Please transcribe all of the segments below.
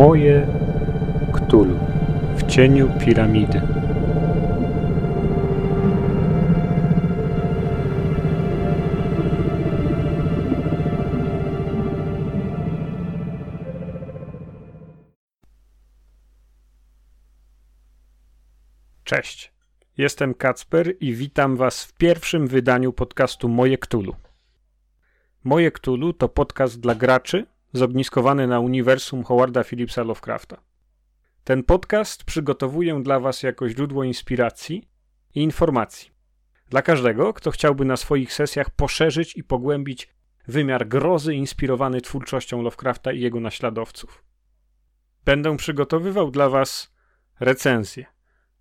Moje Ktulu w cieniu piramidy. Cześć. Jestem Kacper i witam Was w pierwszym wydaniu podcastu Moje Ktulu. Moje Ktulu to podcast dla graczy zogniskowany na uniwersum Howarda Phillipsa Lovecrafta. Ten podcast przygotowuję dla Was jako źródło inspiracji i informacji. Dla każdego, kto chciałby na swoich sesjach poszerzyć i pogłębić wymiar grozy inspirowany twórczością Lovecrafta i jego naśladowców. Będę przygotowywał dla Was recenzje,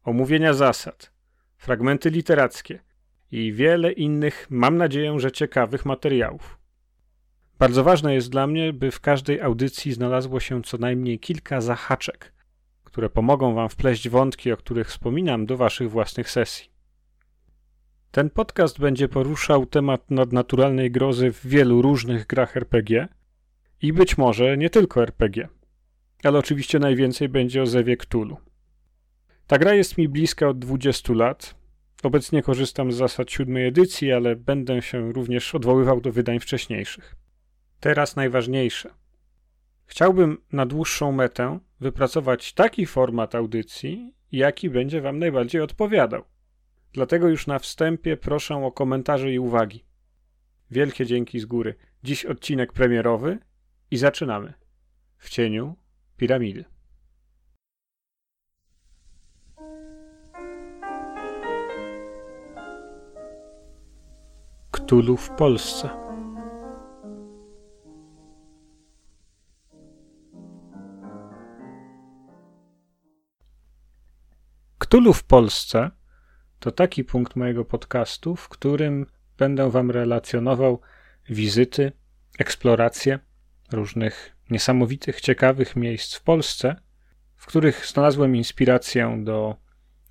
omówienia zasad, fragmenty literackie i wiele innych, mam nadzieję, że ciekawych materiałów. Bardzo ważne jest dla mnie, by w każdej audycji znalazło się co najmniej kilka zahaczek, które pomogą Wam wpleść wątki, o których wspominam, do Waszych własnych sesji. Ten podcast będzie poruszał temat nadnaturalnej grozy w wielu różnych grach RPG i być może nie tylko RPG, ale oczywiście najwięcej będzie o Zewie Cthulhu. Ta gra jest mi bliska od 20 lat. Obecnie korzystam z zasad siódmej edycji, ale będę się również odwoływał do wydań wcześniejszych. Teraz najważniejsze. Chciałbym na dłuższą metę wypracować taki format audycji, jaki będzie Wam najbardziej odpowiadał. Dlatego już na wstępie proszę o komentarze i uwagi. Wielkie dzięki z góry. Dziś odcinek premierowy i zaczynamy. W cieniu piramidy. Ktulu w Polsce. Ktulu w Polsce to taki punkt mojego podcastu, w którym będę Wam relacjonował wizyty, eksploracje różnych niesamowitych, ciekawych miejsc w Polsce, w których znalazłem inspirację do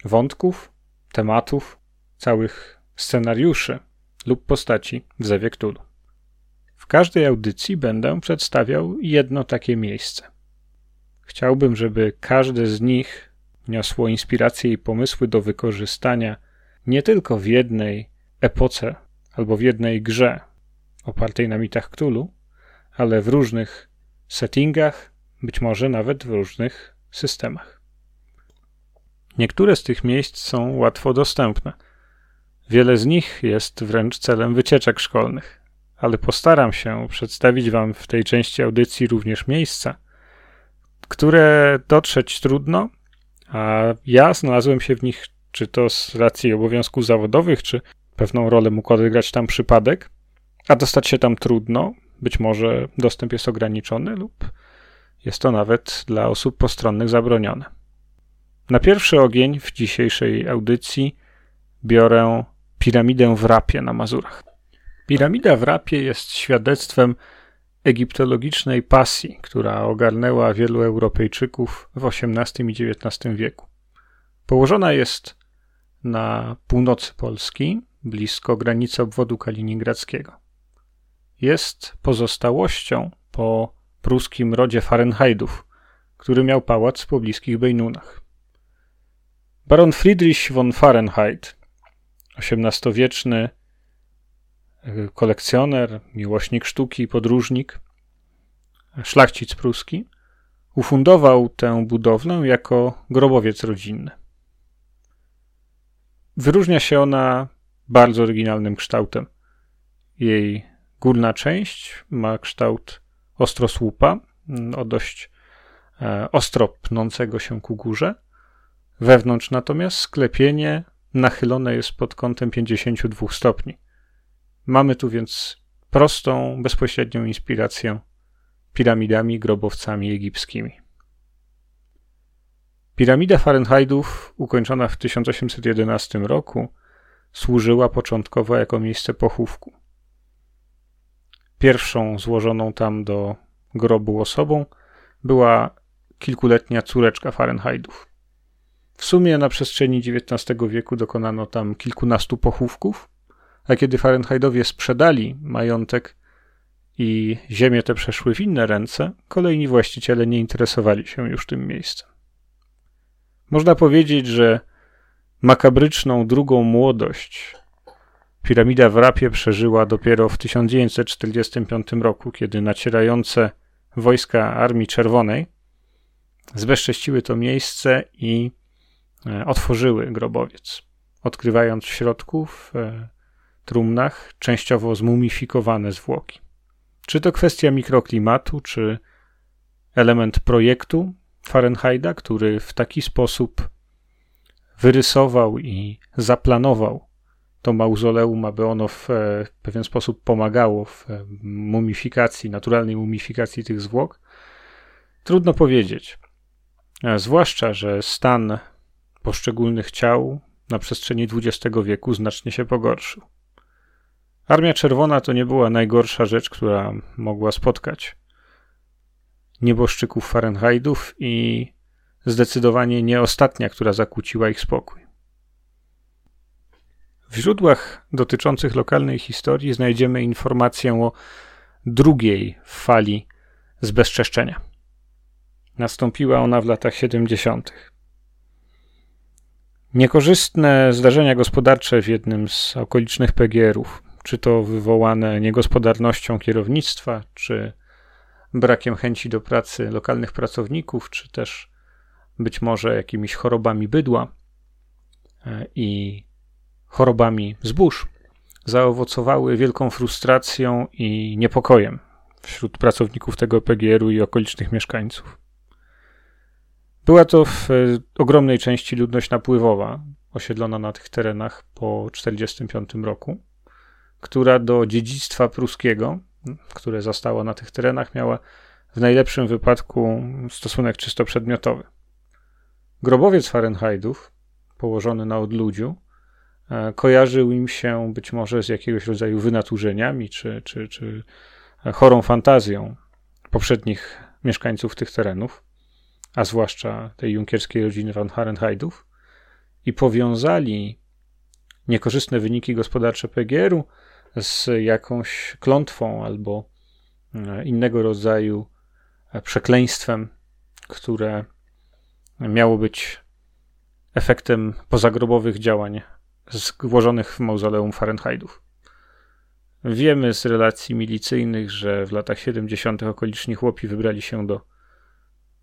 wątków, tematów, całych scenariuszy lub postaci w Zewie Ktulu. W każdej audycji będę przedstawiał jedno takie miejsce. Chciałbym, żeby każde z nich niosło inspiracje i pomysły do wykorzystania nie tylko w jednej epoce albo w jednej grze opartej na mitach Cthulhu, ale w różnych settingach, być może nawet w różnych systemach. Niektóre z tych miejsc są łatwo dostępne. Wiele z nich jest wręcz celem wycieczek szkolnych, ale postaram się przedstawić Wam w tej części audycji również miejsca, które dotrzeć trudno, a ja znalazłem się w nich, czy to z racji obowiązków zawodowych, czy pewną rolę mógł odegrać tam przypadek, a dostać się tam trudno. Być może dostęp jest ograniczony, lub jest to nawet dla osób postronnych zabronione. Na pierwszy ogień w dzisiejszej audycji biorę piramidę w Rapie na Mazurach. Piramida w Rapie jest świadectwem egiptologicznej pasji, która ogarnęła wielu Europejczyków w XVIII i XIX wieku. Położona jest na północy Polski, blisko granicy obwodu kaliningradzkiego. Jest pozostałością po pruskim rodzie Fahrenheitów, który miał pałac w pobliskich Bejnunach. Baron Friedrich von Fahrenheit, XVIII-wieczny kolekcjoner, miłośnik sztuki, podróżnik, szlachcic pruski, ufundował tę budowlę jako grobowiec rodzinny. Wyróżnia się ona bardzo oryginalnym kształtem. Jej górna część ma kształt ostrosłupa, o dość e, ostro pnącego się ku górze. Wewnątrz natomiast sklepienie nachylone jest pod kątem 52 stopni. Mamy tu więc prostą, bezpośrednią inspirację piramidami, grobowcami egipskimi. Piramida Fahrenheitów, ukończona w 1811 roku, służyła początkowo jako miejsce pochówku. Pierwszą złożoną tam do grobu osobą była kilkuletnia córeczka Fahrenheitów. W sumie na przestrzeni XIX wieku dokonano tam kilkunastu pochówków, a kiedy Fahrenheitowie sprzedali majątek i ziemie te przeszły w inne ręce, kolejni właściciele nie interesowali się już tym miejscem. Można powiedzieć, że makabryczną drugą młodość piramida w Rapie przeżyła dopiero w 1945 roku, kiedy nacierające wojska Armii Czerwonej zbezcześciły to miejsce i e, otworzyły grobowiec, odkrywając w środku w e, trumnach częściowo zmumifikowane zwłoki. Czy to kwestia mikroklimatu, czy element projektu Fahrenheita, który w taki sposób wyrysował i zaplanował to mauzoleum, aby ono w e, pewien sposób pomagało w e, mumifikacji, naturalnej mumifikacji tych zwłok? Trudno powiedzieć. E, zwłaszcza, że stan poszczególnych ciał na przestrzeni XX wieku znacznie się pogorszył. Armia Czerwona to nie była najgorsza rzecz, która mogła spotkać nieboszczyków Fahrenheitów i zdecydowanie nie ostatnia, która zakłóciła ich spokój. W źródłach dotyczących lokalnej historii znajdziemy informację o drugiej fali zbezczeszczenia. Nastąpiła ona w latach 70. Niekorzystne zdarzenia gospodarcze w jednym z okolicznych PGR-ów, czy to wywołane niegospodarnością kierownictwa, czy brakiem chęci do pracy lokalnych pracowników, czy też być może jakimiś chorobami bydła e, i chorobami zbóż, zaowocowały wielką frustracją i niepokojem wśród pracowników tego PGR-u i okolicznych mieszkańców. Była to w e, ogromnej części ludność napływowa, osiedlona na tych terenach po 1945 roku, która do dziedzictwa pruskiego, które zostało na tych terenach, miała w najlepszym wypadku stosunek czysto przedmiotowy. Grobowiec Fahrenheitów, położony na odludziu, e, kojarzył im się być może z jakiegoś rodzaju wynaturzeniami czy, czy, czy chorą fantazją poprzednich mieszkańców tych terenów, a zwłaszcza tej junkierskiej rodziny Van Fahrenheitów, i powiązali niekorzystne wyniki gospodarcze PGR-u z jakąś klątwą albo e, innego rodzaju e, przekleństwem, które miało być efektem pozagrobowych działań złożonych w mauzoleum Fahrenheitów. Wiemy z relacji milicyjnych, że w latach 70. okoliczni chłopi wybrali się do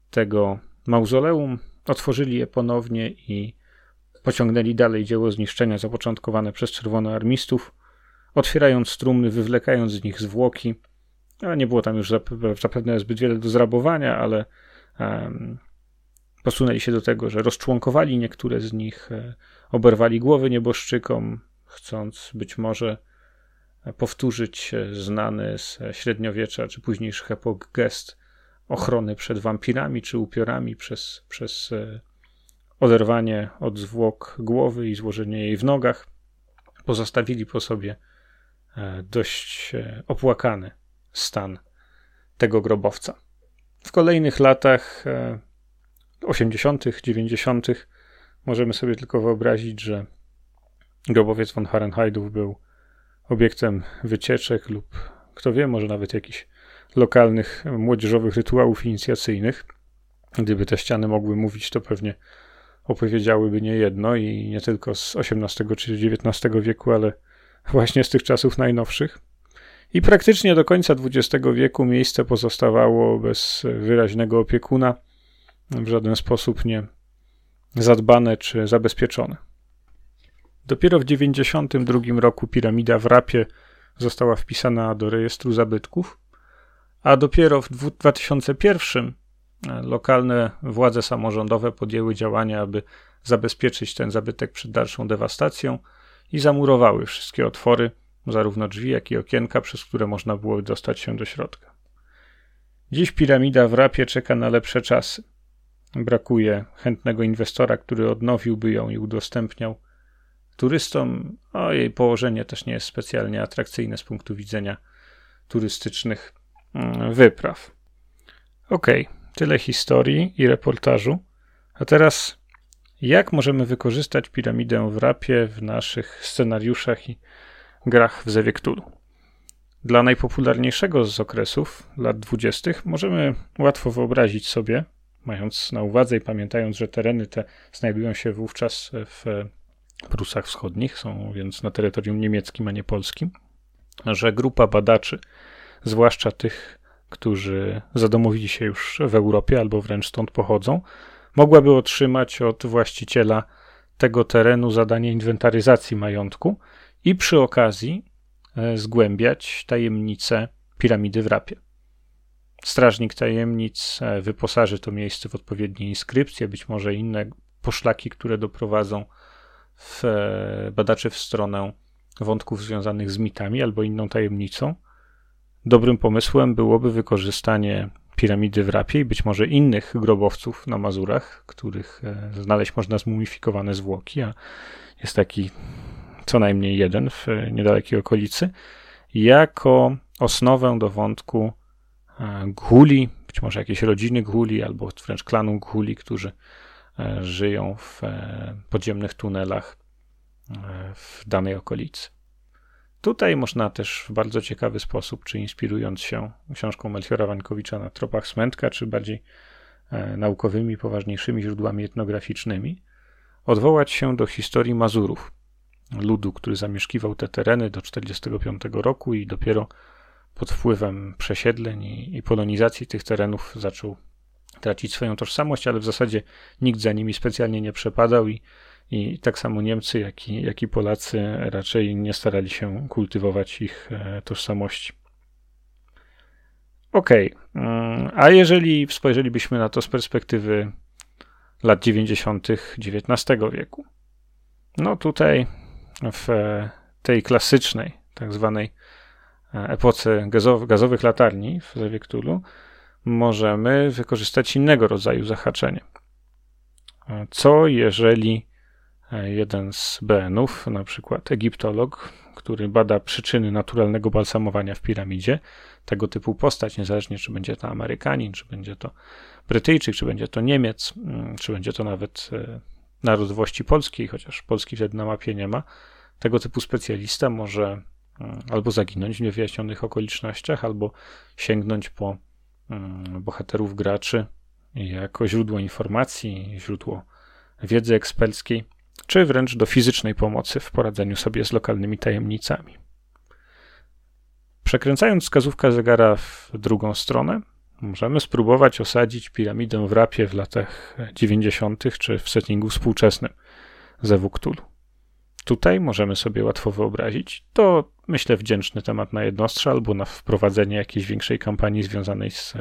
tego mauzoleum, otworzyli je ponownie i pociągnęli dalej dzieło zniszczenia zapoczątkowane przez czerwonoarmistów, otwierając trumny, wywlekając z nich zwłoki. Ale nie było tam już zapewne zbyt wiele do zrabowania, ale posunęli się do tego, że rozczłonkowali niektóre z nich, e, oberwali głowy nieboszczykom, chcąc być może powtórzyć znany z średniowiecza czy późniejszych epok gest ochrony przed wampirami czy upiorami przez, przez e, oderwanie od zwłok głowy i złożenie jej w nogach. Pozostawili po sobie e, dość e, opłakany stan tego grobowca. W kolejnych latach 80., 90., możemy sobie tylko wyobrazić, że grobowiec von Fahrenheitów był obiektem wycieczek lub kto wie, może nawet jakichś lokalnych młodzieżowych rytuałów inicjacyjnych. Gdyby te ściany mogły mówić, to pewnie opowiedziałyby nie jedno i nie tylko z XVIII czy XIX wieku, ale właśnie z tych czasów najnowszych. I praktycznie do końca XX wieku miejsce pozostawało bez wyraźnego opiekuna, w żaden sposób nie zadbane czy zabezpieczone. Dopiero w 1992 roku piramida w Rapie została wpisana do rejestru zabytków, a dopiero w 2001 e, lokalne władze samorządowe podjęły działania, aby zabezpieczyć ten zabytek przed dalszą dewastacją i zamurowały wszystkie otwory, zarówno drzwi, jak i okienka, przez które można było dostać się do środka. Dziś piramida w Rapie czeka na lepsze czasy. Brakuje chętnego inwestora, który odnowiłby ją i udostępniał turystom, a jej położenie też nie jest specjalnie atrakcyjne z punktu widzenia turystycznych mm, wypraw. Ok, tyle historii i reportażu. A teraz, jak możemy wykorzystać piramidę w rapie w naszych scenariuszach i grach w Zewie Dla najpopularniejszego z okresów lat dwudziestych możemy łatwo wyobrazić sobie, mając na uwadze i pamiętając, że tereny te znajdują się wówczas w Prusach Wschodnich, są więc na terytorium niemieckim, a nie polskim, że grupa badaczy, zwłaszcza tych, którzy zadomowili się już w Europie albo wręcz stąd pochodzą, mogłaby otrzymać od właściciela tego terenu zadanie inwentaryzacji majątku i przy okazji e, zgłębiać tajemnice piramidy w Rapie. Strażnik tajemnic e, wyposaży to miejsce w odpowiednie inskrypcje, być może inne poszlaki, które doprowadzą w e, badaczy w stronę wątków związanych z mitami albo inną tajemnicą. Dobrym pomysłem byłoby wykorzystanie piramidy w Rapie i być może innych grobowców na Mazurach, których e, znaleźć można zmumifikowane zwłoki, a jest taki co najmniej jeden w niedalekiej okolicy, jako osnowę do wątku e, Ghuli, być może jakieś rodziny Ghuli, albo wręcz klanu Ghuli, którzy e, żyją w podziemnych tunelach w danej okolicy. Tutaj można też w bardzo ciekawy sposób, czy inspirując się książką Melchiora Wańkowicza na tropach smętka, czy bardziej e, naukowymi, poważniejszymi źródłami etnograficznymi, odwołać się do historii Mazurów, ludu, który zamieszkiwał te tereny do 1945 roku i dopiero pod wpływem przesiedleń i, i polonizacji tych terenów zaczął tracić swoją tożsamość, ale w zasadzie nikt za nimi specjalnie nie przepadał i i tak samo Niemcy, jak i, jak i Polacy raczej nie starali się kultywować ich e, tożsamości. Okej, okay. Mm, a jeżeli spojrzelibyśmy na to z perspektywy lat 90. XIX wieku, no tutaj w tej klasycznej, tak zwanej e, epoce gazowych latarni w Zewie Cthulhu, możemy wykorzystać innego rodzaju zahaczenie. E, co jeżeli E, jeden z BN-ów, na przykład egiptolog, który bada przyczyny naturalnego balsamowania w piramidzie, tego typu postać, niezależnie czy będzie to Amerykanin, czy będzie to Brytyjczyk, czy będzie to Niemiec, mm, czy będzie to nawet e, narodowości polskiej, chociaż Polski wtedy na mapie nie ma, tego typu specjalista może mm, albo zaginąć w niewyjaśnionych okolicznościach, albo sięgnąć po mm, bohaterów graczy jako źródło informacji, źródło wiedzy eksperckiej czy wręcz do fizycznej pomocy w poradzeniu sobie z lokalnymi tajemnicami. Przekręcając wskazówkę zegara w drugą stronę, możemy spróbować osadzić piramidę w rapie w latach 90. czy w settingu współczesnym ze Cthulhu. Tutaj możemy sobie łatwo wyobrazić, to myślę wdzięczny temat na jednostrze albo na wprowadzenie jakiejś większej kampanii związanej z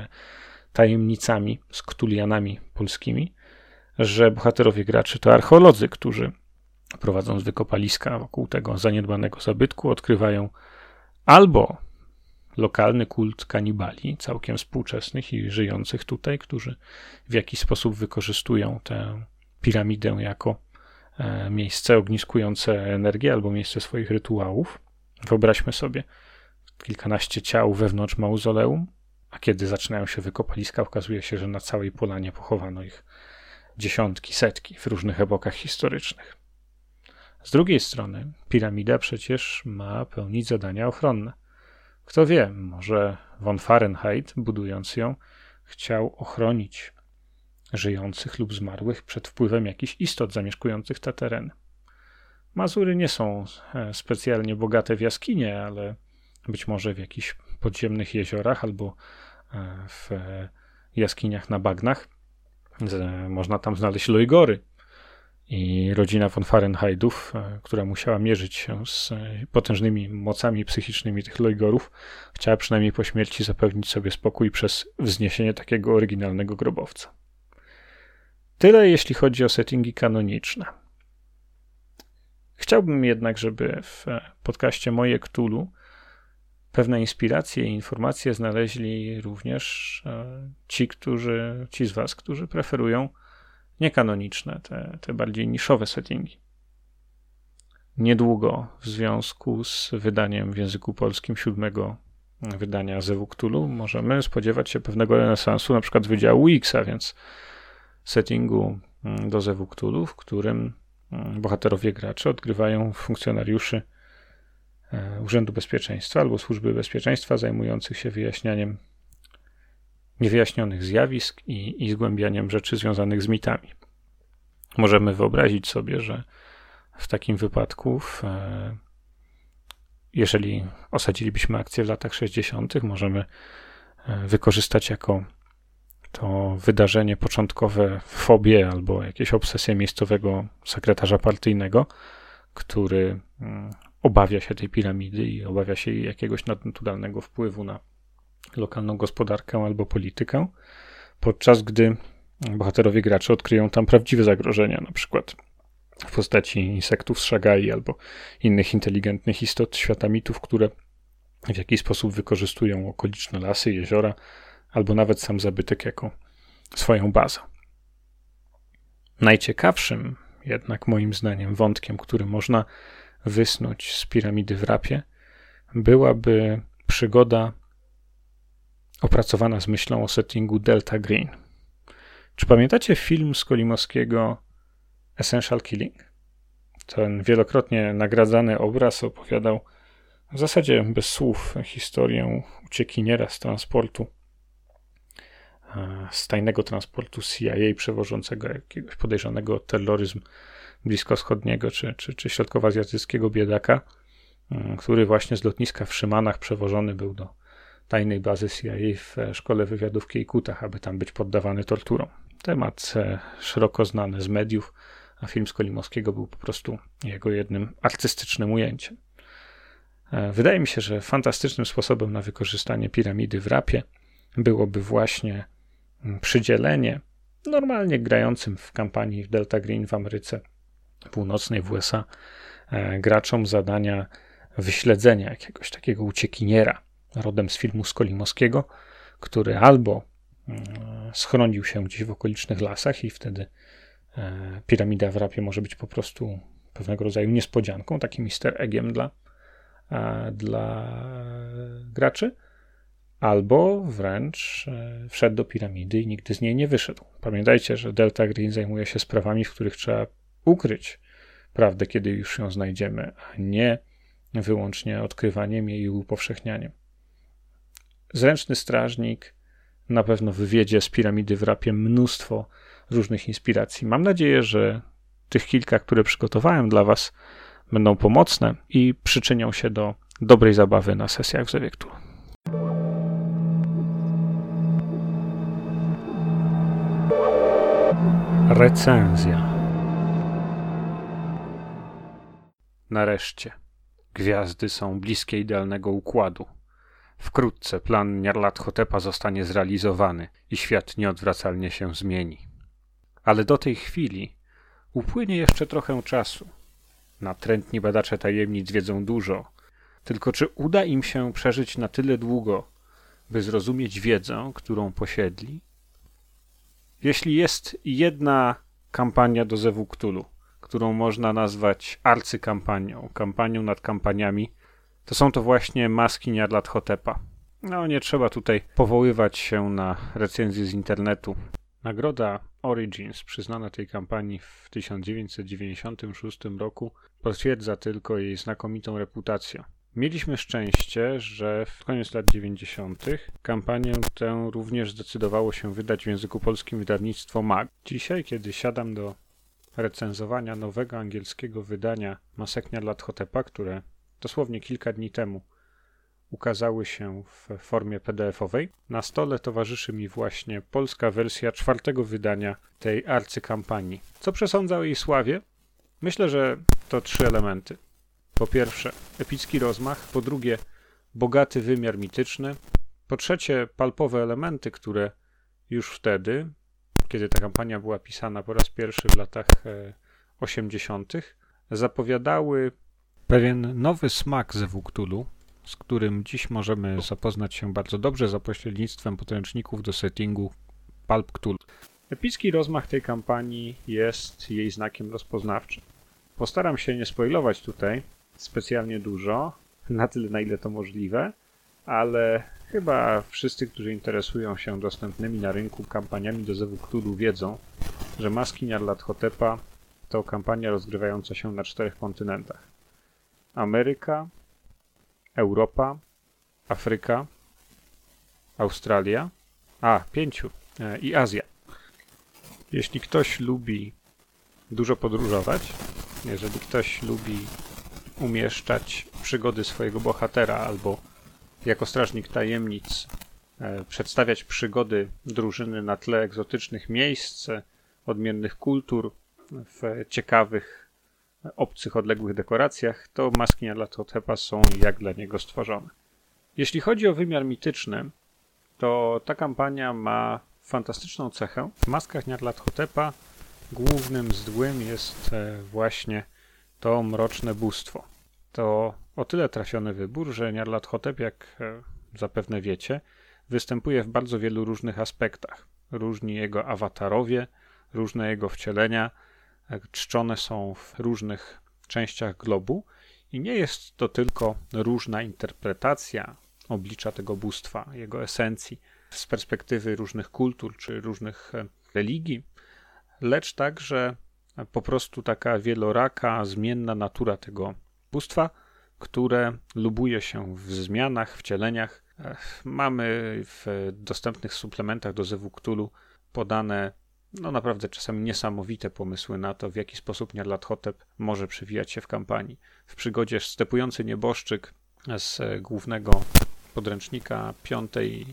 tajemnicami, z ktulianami polskimi, że bohaterowie graczy to archeolodzy, którzy prowadząc wykopaliska wokół tego zaniedbanego zabytku, odkrywają albo lokalny kult kanibali, całkiem współczesnych i żyjących tutaj, którzy w jakiś sposób wykorzystują tę piramidę jako e, miejsce ogniskujące energię albo miejsce swoich rytuałów. Wyobraźmy sobie kilkanaście ciał wewnątrz mauzoleum, a kiedy zaczynają się wykopaliska, okazuje się, że na całej polanie pochowano ich dziesiątki, setki w różnych epokach historycznych. Z drugiej strony, piramida przecież ma pełnić zadania ochronne. Kto wie, może von Fahrenheit, budując ją, chciał ochronić żyjących lub zmarłych przed wpływem jakichś istot zamieszkujących te tereny. Mazury nie są e, specjalnie bogate w jaskinie, ale być może w jakichś podziemnych jeziorach albo e, w jaskiniach na bagnach można tam znaleźć lojgory. I rodzina von Fahrenheitów, e, która musiała mierzyć się z e, potężnymi mocami psychicznymi tych lojgorów, chciała przynajmniej po śmierci zapewnić sobie spokój przez wzniesienie takiego oryginalnego grobowca. Tyle jeśli chodzi o settingi kanoniczne. Chciałbym jednak, żeby w e, podcaście Moje Cthulhu pewne inspiracje i informacje znaleźli również e, ci, którzy, ci z Was, którzy preferują niekanoniczne, te, te bardziej niszowe settingi. Niedługo w związku z wydaniem w języku polskim siódmego wydania Zewu możemy spodziewać się pewnego renesansu, na przykład Wydziału X, a więc settingu mm, do Zewu w którym mm, bohaterowie gracze odgrywają funkcjonariuszy Urzędu Bezpieczeństwa albo Służby Bezpieczeństwa zajmujących się wyjaśnianiem niewyjaśnionych zjawisk i, i zgłębianiem rzeczy związanych z mitami. Możemy wyobrazić sobie, że w takim wypadku, w, e, jeżeli osadzilibyśmy akcję w latach 60., możemy e, wykorzystać jako to wydarzenie początkowe fobię albo jakieś obsesje miejscowego sekretarza partyjnego, który mm, obawia się tej piramidy i obawia się jakiegoś nadnaturalnego wpływu na lokalną gospodarkę albo politykę, podczas gdy bohaterowie gracze odkryją tam prawdziwe zagrożenia, na przykład w postaci insektów z szagai albo innych inteligentnych istot świata mitów, które w jakiś sposób wykorzystują okoliczne lasy, jeziora, albo nawet sam zabytek jako swoją bazę. Najciekawszym jednak moim zdaniem wątkiem, który można wysnuć z piramidy w rapie, byłaby przygoda opracowana z myślą o settingu Delta Green. Czy pamiętacie film z Kolimowskiego Essential Killing? Ten wielokrotnie nagradzany obraz opowiadał w zasadzie bez słów historię uciekiniera z transportu, z tajnego transportu CIA przewożącego jakiegoś podejrzanego o terroryzm bliskowschodniego czy, czy, czy środkowoazjatyckiego biedaka, który właśnie z lotniska w Szymanach przewożony był do tajnej bazy CIA w szkole wywiadu w Kiejkutach, aby tam być poddawany torturom. Temat e, szeroko znany z mediów, a film z Kolimowskiego był po prostu jego jednym artystycznym ujęciem. E, wydaje mi się, że fantastycznym sposobem na wykorzystanie piramidy w rapie byłoby właśnie mm, przydzielenie normalnie grającym w kampanii w Delta Green w Ameryce Północnej w USA e, graczom zadania wyśledzenia jakiegoś takiego uciekiniera rodem z filmu Skolimowskiego, który albo mm, schronił się gdzieś w okolicznych lasach i wtedy e, piramida w rapie może być po prostu pewnego rodzaju niespodzianką, takim easter eggiem dla, e, dla graczy, albo wręcz wszedł do piramidy i nigdy z niej nie wyszedł. Pamiętajcie, że Delta Green zajmuje się sprawami, w których trzeba ukryć prawdę, kiedy już ją znajdziemy, a nie wyłącznie odkrywaniem jej i upowszechnianiem. Zręczny strażnik na pewno wywiedzie z piramidy w rapie mnóstwo różnych inspiracji. Mam nadzieję, że tych kilka, które przygotowałem dla Was, będą pomocne i przyczynią się do dobrej zabawy na sesjach w Zewiektu. Recenzja. Nareszcie. Gwiazdy są bliskie idealnego układu. Wkrótce plan Nyarlathotepa zostanie zrealizowany i świat nieodwracalnie się zmieni. Ale do tej chwili upłynie jeszcze trochę czasu. Natrętni badacze tajemnic wiedzą dużo, tylko czy uda im się przeżyć na tyle długo, by zrozumieć wiedzę, którą posiedli? Jeśli jest jedna kampania do Zewu Cthulhu, którą można nazwać arcykampanią, kampanią nad kampaniami, to są to właśnie maski Nyarlathotepa. No, nie trzeba tutaj powoływać się na recenzje z internetu. Nagroda Origins przyznana tej kampanii w 1996 roku potwierdza tylko jej znakomitą reputację. Mieliśmy szczęście, że w koniec lat 90. kampanię tę również zdecydowało się wydać w języku polskim wydawnictwo MAG. Dzisiaj, kiedy siadam do recenzowania nowego angielskiego wydania Masek Nyarlathotepa, które dosłownie kilka dni temu ukazały się w formie PDF-owej. Na stole towarzyszy mi właśnie polska wersja czwartego wydania tej arcykampanii. Co przesądza o jej sławie? Myślę, że to trzy elementy. Po pierwsze, epicki rozmach, po drugie, bogaty wymiar mityczny, po trzecie, palpowe elementy, które już wtedy, kiedy ta kampania była pisana po raz pierwszy w latach 80., e, zapowiadały pewien nowy smak ze Wuktulu, z którym dziś możemy zapoznać się bardzo dobrze za pośrednictwem podręczników do settingu Pulp Cthulhu. Epicki rozmach tej kampanii jest jej znakiem rozpoznawczym. Postaram się nie spoilować tutaj specjalnie dużo, na tyle na ile to możliwe, ale chyba wszyscy, którzy interesują się dostępnymi na rynku kampaniami do Zewu Cthulhu wiedzą, że Maski Nyarlathotepa to kampania rozgrywająca się na czterech kontynentach. Ameryka, Europa, Afryka, Australia, a pięciu e, i Azja. Jeśli ktoś lubi dużo podróżować, jeżeli ktoś lubi umieszczać przygody swojego bohatera albo jako strażnik tajemnic e, przedstawiać przygody drużyny na tle egzotycznych miejsc, odmiennych kultur, w ciekawych, obcych, odległych dekoracjach, to maski Nyarlathotepa są jak dla niego stworzone. Jeśli chodzi o wymiar mityczny, to ta kampania ma fantastyczną cechę. W maskach Nyarlathotepa głównym zdłym jest e, właśnie to mroczne bóstwo. To o tyle trafiony wybór, że Nyarlathotep, jak e, zapewne wiecie, występuje w bardzo wielu różnych aspektach. Różni jego awatarowie, różne jego wcielenia, e, czczone są w różnych częściach globu i nie jest to tylko różna interpretacja oblicza tego bóstwa, jego esencji z perspektywy różnych kultur czy różnych e, religii, lecz także po prostu taka wieloraka, zmienna natura tego bóstwa, które lubuje się w zmianach, wcieleniach. Mamy w dostępnych suplementach do Zewu podane no naprawdę czasami niesamowite pomysły na to, w jaki sposób Nyarlathotep może przewijać się w kampanii. W przygodzie Stepujący Nieboszczyk z głównego podręcznika piątej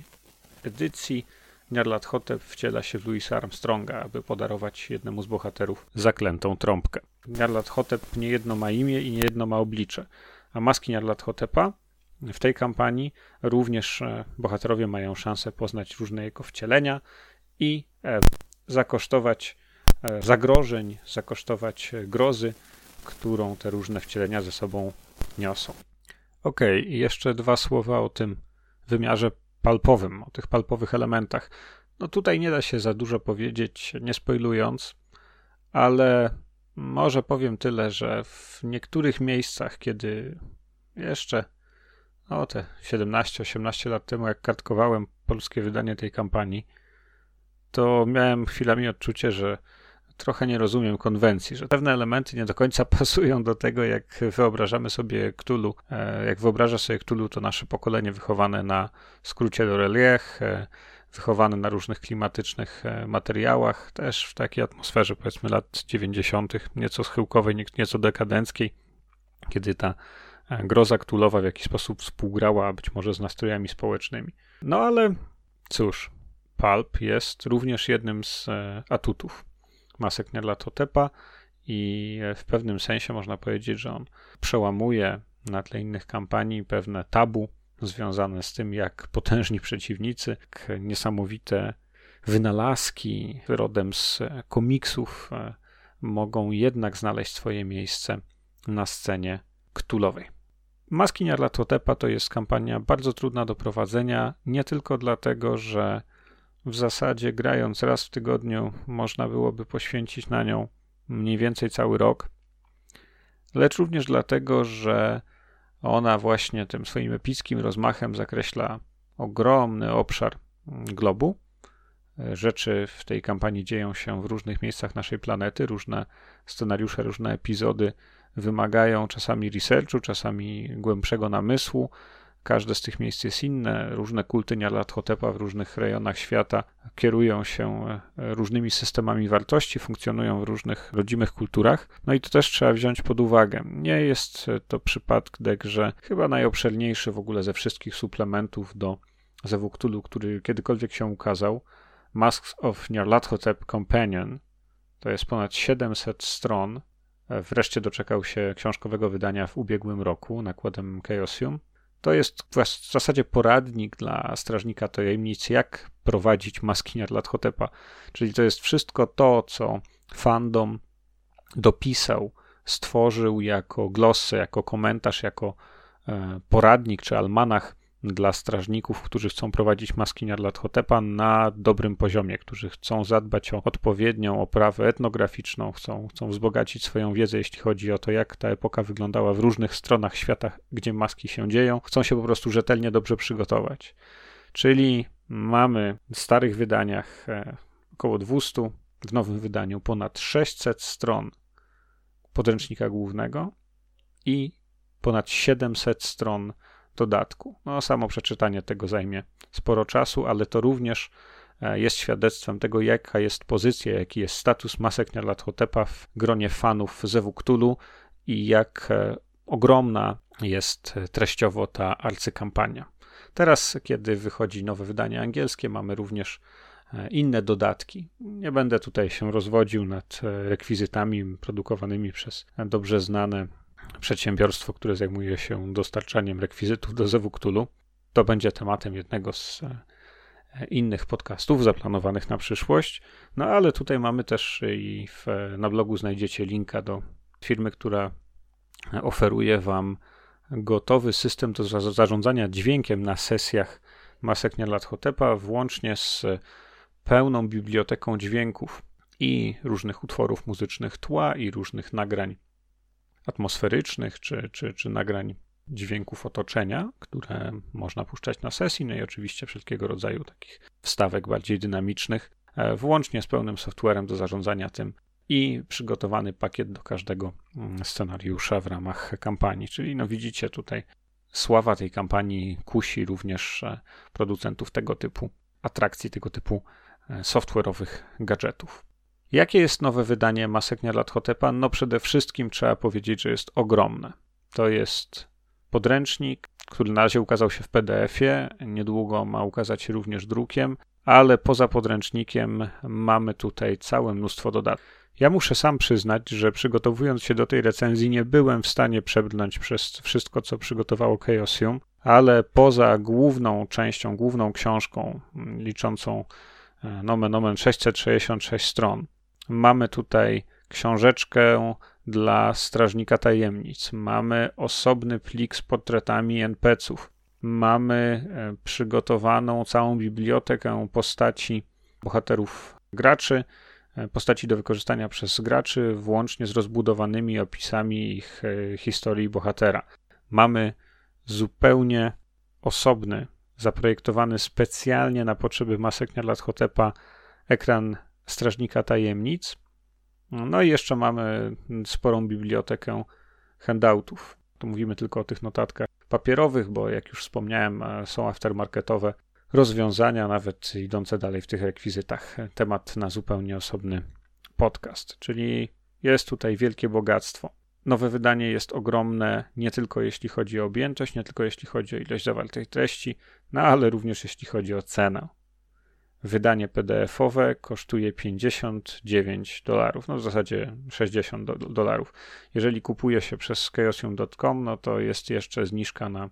edycji Nyarlathotep wciela się w Louisa Armstronga, aby podarować jednemu z bohaterów zaklętą trąbkę. Nyarlathotep nie jedno ma imię i nie jedno ma oblicze, a maski Nyarlathotepa w tej kampanii również e, bohaterowie mają szansę poznać różne jego wcielenia i e, zakosztować e, zagrożeń, zakosztować grozy, którą te różne wcielenia ze sobą niosą. Ok, i jeszcze dwa słowa o tym wymiarze palpowym, o tych palpowych elementach. No tutaj nie da się za dużo powiedzieć, nie spoilując, ale może powiem tyle, że w niektórych miejscach, kiedy jeszcze no te 17-18 lat temu, jak kartkowałem polskie wydanie tej kampanii, to miałem chwilami odczucie, że trochę nie rozumiem konwencji, że pewne elementy nie do końca pasują do tego, jak wyobrażamy sobie Cthulhu. E, jak wyobraża sobie Cthulhu, to nasze pokolenie wychowane na skrócie do relief, e, wychowane na różnych klimatycznych e, materiałach, też w takiej atmosferze powiedzmy lat 90., nieco schyłkowej, nieco dekadenckiej, kiedy ta groza Cthulhowa w jakiś sposób współgrała być może z nastrojami społecznymi. No ale cóż, Pulp jest również jednym z atutów masek Nyarlathotepa i w pewnym sensie można powiedzieć, że on przełamuje na tle innych kampanii pewne tabu związane z tym, jak potężni przeciwnicy, jak niesamowite wynalazki rodem z komiksów e, mogą jednak znaleźć swoje miejsce na scenie ktulowej. Maski Nyarlathotepa to jest kampania bardzo trudna do prowadzenia, nie tylko dlatego, że w zasadzie grając raz w tygodniu można byłoby poświęcić na nią mniej więcej cały rok, lecz również dlatego, że ona właśnie tym swoim epickim rozmachem zakreśla ogromny obszar globu. Rzeczy w tej kampanii dzieją się w różnych miejscach naszej planety, różne scenariusze, różne epizody wymagają czasami researchu, czasami głębszego namysłu, Każde z tych miejsc jest inne. Różne kulty Nyarlathotepa w różnych rejonach świata kierują się e, różnymi systemami wartości, funkcjonują w różnych rodzimych kulturach. No i to też trzeba wziąć pod uwagę. Nie jest to przypadek, że chyba najobszerniejszy w ogóle ze wszystkich suplementów do Zewu Cthulhu, który kiedykolwiek się ukazał, Masks of Nyarlathotep Companion, to jest ponad 700 stron. E, wreszcie doczekał się książkowego wydania w ubiegłym roku nakładem Chaosium. To jest w zasadzie poradnik dla strażnika tajemnic, jak prowadzić maski Nyarlathotepa. Czyli to jest wszystko to, co fandom dopisał, stworzył jako glosy, jako komentarz, jako e, poradnik czy almanach dla strażników, którzy chcą prowadzić maski Nyarlathotepa na dobrym poziomie, którzy chcą zadbać o odpowiednią oprawę etnograficzną, chcą, chcą wzbogacić swoją wiedzę, jeśli chodzi o to, jak ta epoka wyglądała w różnych stronach świata, gdzie maski się dzieją, chcą się po prostu rzetelnie dobrze przygotować. Czyli mamy w starych wydaniach e, około 200, w nowym wydaniu ponad 600 stron podręcznika głównego i ponad 700 stron dodatku. No, samo przeczytanie tego zajmie sporo czasu, ale to również e, jest świadectwem tego, jaka jest pozycja, jaki jest status masek Nyarlathotepa w gronie fanów Zewu i jak e, ogromna jest treściowo ta arcykampania. Teraz, kiedy wychodzi nowe wydanie angielskie, mamy również e, inne dodatki. Nie będę tutaj się rozwodził nad rekwizytami produkowanymi przez dobrze znane przedsiębiorstwo, które zajmuje się dostarczaniem rekwizytów do Zewu Cthulhu. To będzie tematem jednego z e, innych podcastów zaplanowanych na przyszłość. No ale tutaj mamy też i w, na blogu znajdziecie linka do firmy, która oferuje Wam gotowy system do zarządzania dźwiękiem na sesjach Masek Nyarlathotepa, włącznie z pełną biblioteką dźwięków i różnych utworów muzycznych tła i różnych nagrań atmosferycznych czy, czy, czy nagrań dźwięków otoczenia, które można puszczać na sesji, no i oczywiście wszelkiego rodzaju takich wstawek bardziej dynamicznych, e, włącznie z pełnym softwarem do zarządzania tym i przygotowany pakiet do każdego mm, scenariusza w ramach kampanii. Czyli no widzicie tutaj sława tej kampanii kusi również e, producentów tego typu atrakcji, tego typu e, software'owych gadżetów. Jakie jest nowe wydanie Masek Nyarlathotepa? No przede wszystkim trzeba powiedzieć, że jest ogromne. To jest podręcznik, który na razie ukazał się w PDF-ie, niedługo ma ukazać się również drukiem, ale poza podręcznikiem mamy tutaj całe mnóstwo dodatków. Ja muszę sam przyznać, że przygotowując się do tej recenzji nie byłem w stanie przebrnąć przez wszystko, co przygotowało Chaosium, ale poza główną częścią, główną książką liczącą e, nomen omen 666 stron, Mamy tutaj książeczkę dla Strażnika Tajemnic. Mamy osobny plik z portretami NPC-ów. Mamy e, przygotowaną całą bibliotekę postaci bohaterów graczy, e, postaci do wykorzystania przez graczy, włącznie z rozbudowanymi opisami ich e, historii bohatera. Mamy zupełnie osobny, zaprojektowany specjalnie na potrzeby masek Nyarlathotepa ekran Strażnika Tajemnic. No i jeszcze mamy sporą bibliotekę handoutów. Tu mówimy tylko o tych notatkach papierowych, bo jak już wspomniałem, e, są aftermarketowe rozwiązania, nawet idące dalej w tych rekwizytach. Temat na zupełnie osobny podcast, czyli jest tutaj wielkie bogactwo. Nowe wydanie jest ogromne, nie tylko jeśli chodzi o objętość, nie tylko jeśli chodzi o ilość zawartej treści, no ale również jeśli chodzi o cenę. Wydanie PDF-owe kosztuje 59 dolarów, no w zasadzie 60 do, dolarów. Jeżeli kupuje się przez chaosium.com, no to jest jeszcze zniżka na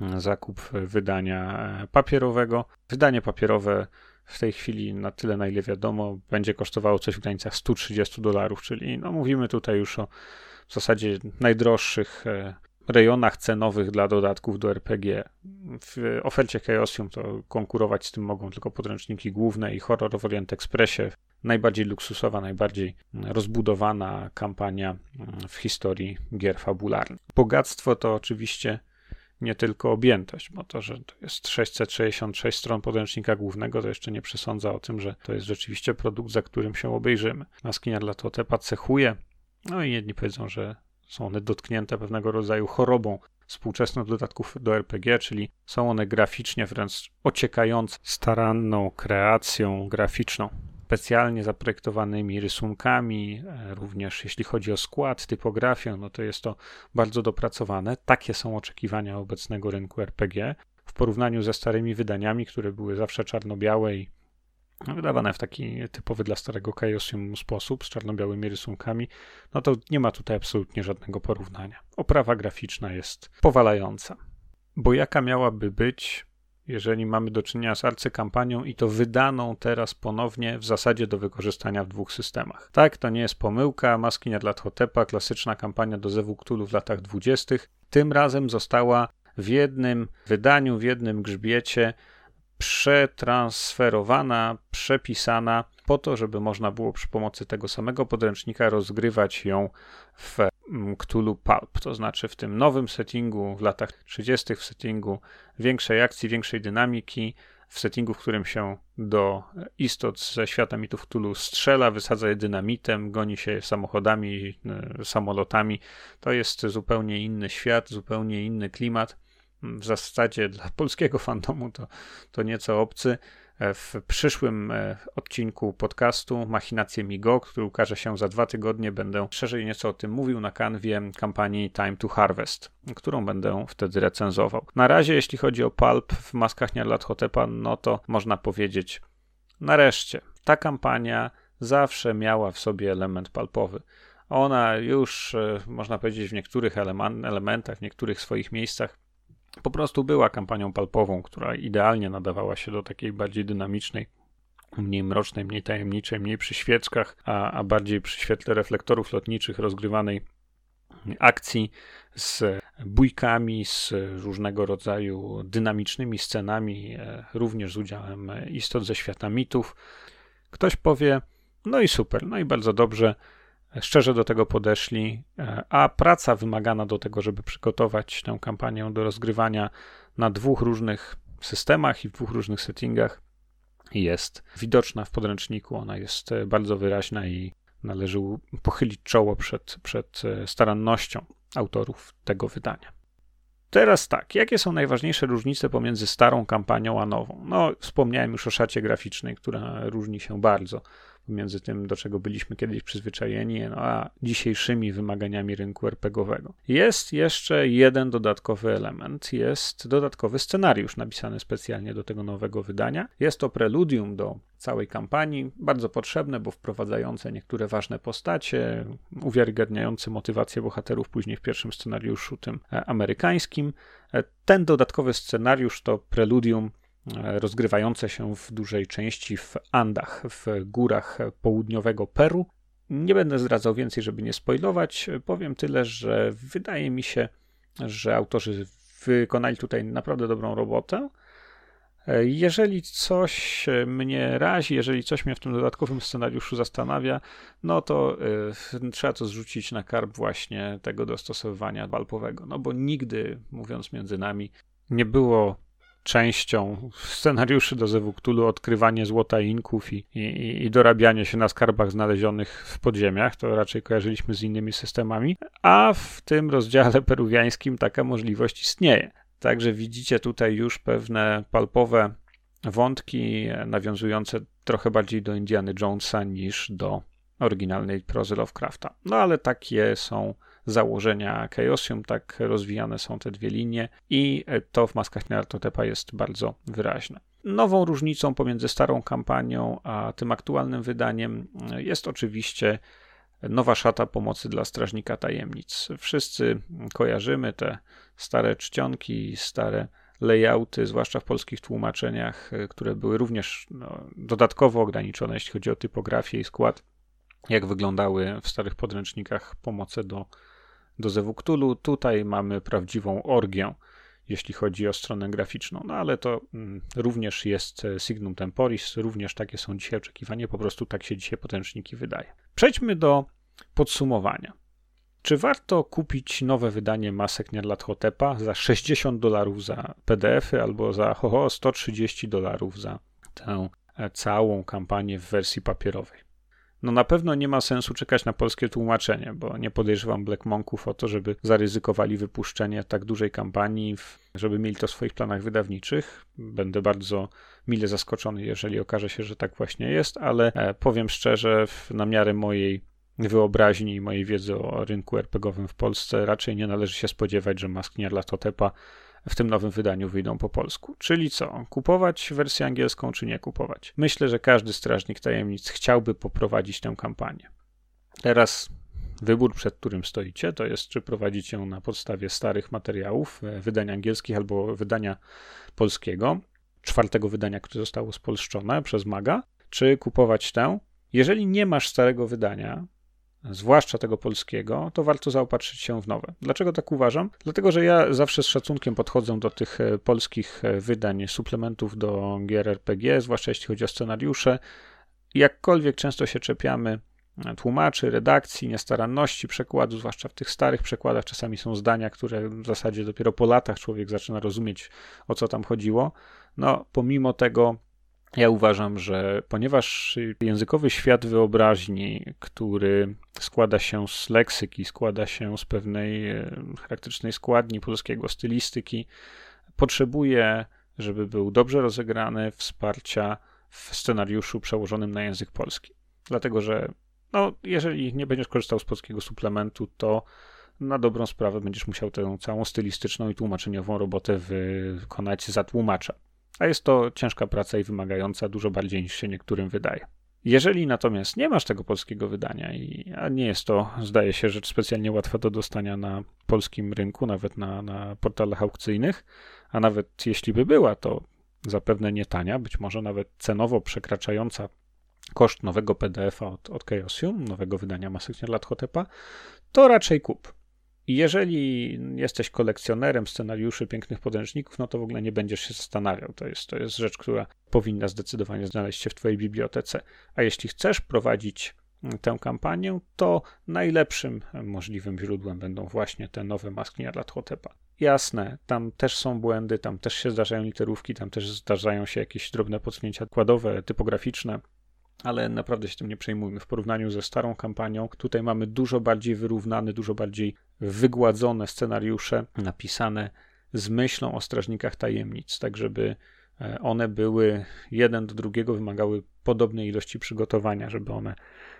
mm, zakup wydania e, papierowego. Wydanie papierowe w tej chwili, na tyle na ile wiadomo, będzie kosztowało coś w granicach 130 dolarów, czyli no mówimy tutaj już o w zasadzie najdroższych e, rejonach cenowych dla dodatków do RPG. W ofercie Chaosium to konkurować z tym mogą tylko podręczniki główne i Horror w Orient Expressie. Najbardziej luksusowa, najbardziej rozbudowana kampania w historii gier fabularnych. Bogactwo to oczywiście nie tylko objętość, bo to, że to jest 666 stron podręcznika głównego, to jeszcze nie przesądza o tym, że to jest rzeczywiście produkt, za którym się obejrzymy. Maskinia dla Totepa cechuje, no i jedni powiedzą, że są one dotknięte pewnego rodzaju chorobą współczesnych dodatków do RPG, czyli są one graficznie wręcz ociekające staranną kreacją graficzną, specjalnie zaprojektowanymi rysunkami, e, również jeśli chodzi o skład, typografię, no to jest to bardzo dopracowane. Takie są oczekiwania obecnego rynku RPG w porównaniu ze starymi wydaniami, które były zawsze czarno-białe i wydawane w taki typowy dla starego Chaosium sposób, z czarno-białymi rysunkami, no to nie ma tutaj absolutnie żadnego porównania. Oprawa graficzna jest powalająca. Bo jaka miałaby być, jeżeli mamy do czynienia z arcykampanią i to wydaną teraz ponownie w zasadzie do wykorzystania w dwóch systemach. Tak, to nie jest pomyłka, Maski dla Hotepa, klasyczna kampania do Zewu Cthulhu w latach dwudziestych, tym razem została w jednym wydaniu, w jednym grzbiecie przetransferowana, przepisana po to, żeby można było przy pomocy tego samego podręcznika rozgrywać ją w mm, Cthulhu Pulp, to znaczy w tym nowym settingu w latach 30., w settingu większej akcji, większej dynamiki, w settingu, w którym się do istot ze świata mitów Cthulhu strzela, wysadza je dynamitem, goni się samochodami, e, samolotami. To jest zupełnie inny świat, zupełnie inny klimat w zasadzie dla polskiego fandomu to, to nieco obcy. W przyszłym e, odcinku podcastu Machinacje Migo, który ukaże się za dwa tygodnie, będę szerzej nieco o tym mówił na kanwie kampanii Time to Harvest, którą będę wtedy recenzował. Na razie, jeśli chodzi o Pulp w maskach Nyarlathotepa, no to można powiedzieć nareszcie, ta kampania zawsze miała w sobie element palpowy. Ona już, e, można powiedzieć, w niektórych elementach, w niektórych swoich miejscach po prostu była kampanią palpową, która idealnie nadawała się do takiej bardziej dynamicznej, mniej mrocznej, mniej tajemniczej, mniej przy świeczkach, a, a bardziej przy świetle reflektorów lotniczych rozgrywanej akcji z bójkami, z różnego rodzaju dynamicznymi scenami, e, również z udziałem istot ze świata mitów. Ktoś powie, no i super, no i bardzo dobrze, szczerze do tego podeszli, e, a praca wymagana do tego, żeby przygotować tę kampanię do rozgrywania na dwóch różnych systemach i w dwóch różnych settingach jest widoczna w podręczniku. Ona jest e, bardzo wyraźna i należy pochylić czoło przed, przed e, starannością autorów tego wydania. Teraz tak, jakie są najważniejsze różnice pomiędzy starą kampanią a nową? No, wspomniałem już o szacie graficznej, która różni się bardzo między tym, do czego byliśmy kiedyś przyzwyczajeni, no a dzisiejszymi wymaganiami rynku RPGowego. Jest jeszcze jeden dodatkowy element, jest dodatkowy scenariusz napisany specjalnie do tego nowego wydania. Jest to preludium do całej kampanii, bardzo potrzebne, bo wprowadzające niektóre ważne postacie, uwiarygadniające motywację bohaterów później w pierwszym scenariuszu, tym e, amerykańskim. E, ten dodatkowy scenariusz to preludium rozgrywające się w dużej części w Andach, w górach południowego Peru. Nie będę zdradzał więcej, żeby nie spoilować. Powiem tyle, że wydaje mi się, że autorzy wykonali tutaj naprawdę dobrą robotę. E, jeżeli coś mnie razi, jeżeli coś mnie w tym dodatkowym scenariuszu zastanawia, no to y, trzeba to zrzucić na karb właśnie tego dostosowywania walpowego. No bo nigdy, mówiąc między nami, nie było częścią scenariuszy do Zewu Cthulhu odkrywanie złota inków i, i, i dorabianie się na skarbach znalezionych w podziemiach. To raczej kojarzyliśmy z innymi systemami, a w tym rozdziale peruwiańskim taka możliwość istnieje. Także widzicie tutaj już pewne palpowe wątki nawiązujące trochę bardziej do Indiana Jonesa niż do oryginalnej prozy Lovecrafta. No ale takie są założenia Chaosium, tak rozwijane są te dwie linie i to w Maskach Nyarlathotepa jest bardzo wyraźne. Nową różnicą pomiędzy starą kampanią a tym aktualnym wydaniem jest oczywiście nowa szata pomocy dla Strażnika Tajemnic. Wszyscy kojarzymy te stare czcionki, stare layouty, zwłaszcza w polskich tłumaczeniach, które były również no, dodatkowo ograniczone, jeśli chodzi o typografię i skład, jak wyglądały w starych podręcznikach pomocy do do Zewu Tutaj mamy prawdziwą orgię, jeśli chodzi o stronę graficzną. No ale to mm, również jest e, Signum Temporis, również takie są dzisiaj oczekiwania, po prostu tak się dzisiaj potęczniki wydaje. Przejdźmy do podsumowania. Czy warto kupić nowe wydanie masek Nyarlathotepa za 60 dolarów za PDF-y albo za ho, 130 dolarów za tę e, całą kampanię w wersji papierowej? No na pewno nie ma sensu czekać na polskie tłumaczenie, bo nie podejrzewam Black Monków o to, żeby zaryzykowali wypuszczenie tak dużej kampanii, żeby mieli to w swoich planach wydawniczych. Będę bardzo mile zaskoczony, jeżeli okaże się, że tak właśnie jest, ale e, powiem szczerze, na miarę mojej wyobraźni i mojej wiedzy o rynku RPGowym w Polsce raczej nie należy się spodziewać, że Masknier Latotepa w tym nowym wydaniu wyjdą po polsku. Czyli co? Kupować wersję angielską, czy nie kupować? Myślę, że każdy strażnik tajemnic chciałby poprowadzić tę kampanię. Teraz wybór, przed którym stoicie, to jest, czy prowadzić ją na podstawie starych materiałów, e, wydań angielskich albo wydania polskiego, czwartego wydania, które zostało spolszczone przez Maga, czy kupować tę. Jeżeli nie masz starego wydania, zwłaszcza tego polskiego, to warto zaopatrzyć się w nowe. Dlaczego tak uważam? Dlatego, że ja zawsze z szacunkiem podchodzę do tych e, polskich e, wydań, suplementów do gier RPG, zwłaszcza jeśli chodzi o scenariusze. Jakkolwiek często się czepiamy e, tłumaczy, redakcji, niestaranności przekładu, zwłaszcza w tych starych przekładach, czasami są zdania, które w zasadzie dopiero po latach człowiek zaczyna rozumieć, o co tam chodziło. No, pomimo tego ja uważam, że ponieważ językowy świat wyobraźni, który składa się z leksyki, składa się z pewnej e, charakterystycznej składni polskiego, stylistyki, potrzebuje, żeby był dobrze rozegrany, wsparcia w scenariuszu przełożonym na język polski. Dlatego, że no, jeżeli nie będziesz korzystał z polskiego suplementu, to na dobrą sprawę będziesz musiał tę całą stylistyczną i tłumaczeniową robotę wykonać za tłumacza. A jest to ciężka praca i wymagająca dużo bardziej niż się niektórym wydaje. Jeżeli natomiast nie masz tego polskiego wydania, i, a nie jest to, zdaje się, rzecz specjalnie łatwa do dostania na polskim rynku, nawet na, na portalach aukcyjnych, a nawet jeśli by była, to zapewne nie tania, być może nawet cenowo przekraczająca koszt nowego PDF-a od, od Chaosium, nowego wydania Masek Lathotepa, to raczej kup. Jeżeli jesteś kolekcjonerem scenariuszy pięknych podręczników, no to w ogóle nie będziesz się zastanawiał. To jest, to jest rzecz, która powinna zdecydowanie znaleźć się w Twojej bibliotece. A jeśli chcesz prowadzić mm, tę kampanię, to najlepszym możliwym źródłem będą właśnie te nowe maski dla Hotepa. Jasne, tam też są błędy, tam też się zdarzają literówki, tam też zdarzają się jakieś drobne podsunięcia kładowe, typograficzne, ale naprawdę się tym nie przejmujmy. W porównaniu ze starą kampanią, tutaj mamy dużo bardziej wyrównane, dużo bardziej wygładzone scenariusze, napisane z myślą o strażnikach tajemnic, tak żeby e, one były jeden do drugiego, wymagały podobnej ilości przygotowania, żeby one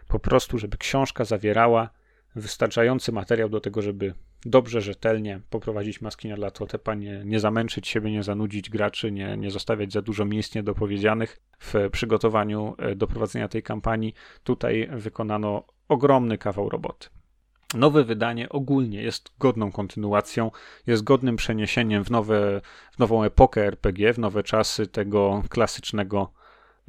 po prostu, żeby książka zawierała wystarczający materiał do tego, żeby dobrze, rzetelnie poprowadzić maski na Latotepa, nie, nie zamęczyć siebie, nie zanudzić graczy, nie, nie zostawiać za dużo miejsc niedopowiedzianych w przygotowaniu e, do prowadzenia tej kampanii. Tutaj wykonano ogromny kawał roboty. Nowe wydanie ogólnie jest godną kontynuacją, jest godnym przeniesieniem w, nowe, w nową epokę RPG, w nowe czasy tego klasycznego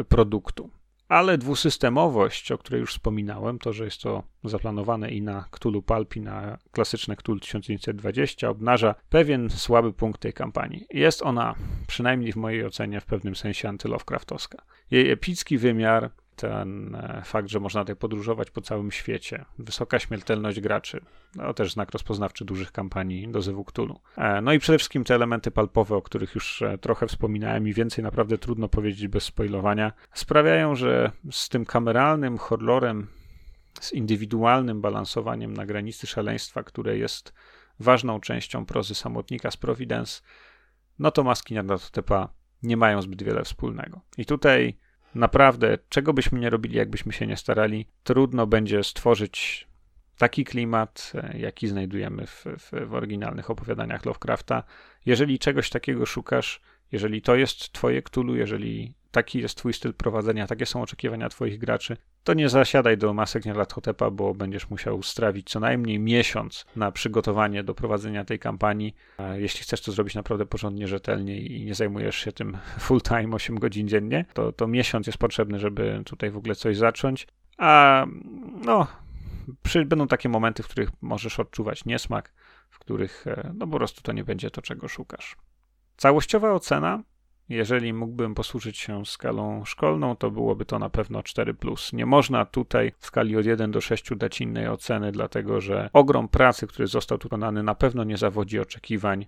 produktu. Ale dwusystemowość, o której już wspominałem, to, że jest to zaplanowane i na Cthulhu Pulp, i na klasyczne Cthulhu 1920, obnaża pewien słaby punkt tej kampanii. Jest ona, przynajmniej w mojej ocenie, w pewnym sensie antylovecraftowska. Jej epicki wymiar ten e, fakt, że można tutaj podróżować po całym świecie, wysoka śmiertelność graczy, no też znak rozpoznawczy dużych kampanii do Cthulhu. E, no i przede wszystkim te elementy palpowe, o których już e, trochę wspominałem i więcej naprawdę trudno powiedzieć bez spoilowania, sprawiają, że z tym kameralnym horrorem, z indywidualnym balansowaniem na granicy szaleństwa, które jest ważną częścią prozy samotnika z Providence, no to maski Nyarlathotepa nie mają zbyt wiele wspólnego. I tutaj naprawdę, czego byśmy nie robili, jakbyśmy się nie starali, trudno będzie stworzyć taki klimat, e, jaki znajdujemy w, w, w oryginalnych opowiadaniach Lovecrafta. Jeżeli czegoś takiego szukasz, jeżeli to jest twoje Cthulhu, jeżeli taki jest twój styl prowadzenia, takie są oczekiwania twoich graczy, to nie zasiadaj do masek Nyarlathotepa, bo będziesz musiał strawić co najmniej miesiąc na przygotowanie do prowadzenia tej kampanii. Jeśli chcesz to zrobić naprawdę porządnie, rzetelnie i nie zajmujesz się tym full time 8 godzin dziennie, to, to miesiąc jest potrzebny, żeby tutaj w ogóle coś zacząć. A no, przy, będą takie momenty, w których możesz odczuwać niesmak, w których e, no po prostu to nie będzie to, czego szukasz. Całościowa ocena jeżeli mógłbym posłużyć się skalą szkolną, to byłoby to na pewno 4. Nie można tutaj w skali od 1 do 6 dać innej oceny, dlatego że ogrom pracy, który został wykonany, na pewno nie zawodzi oczekiwań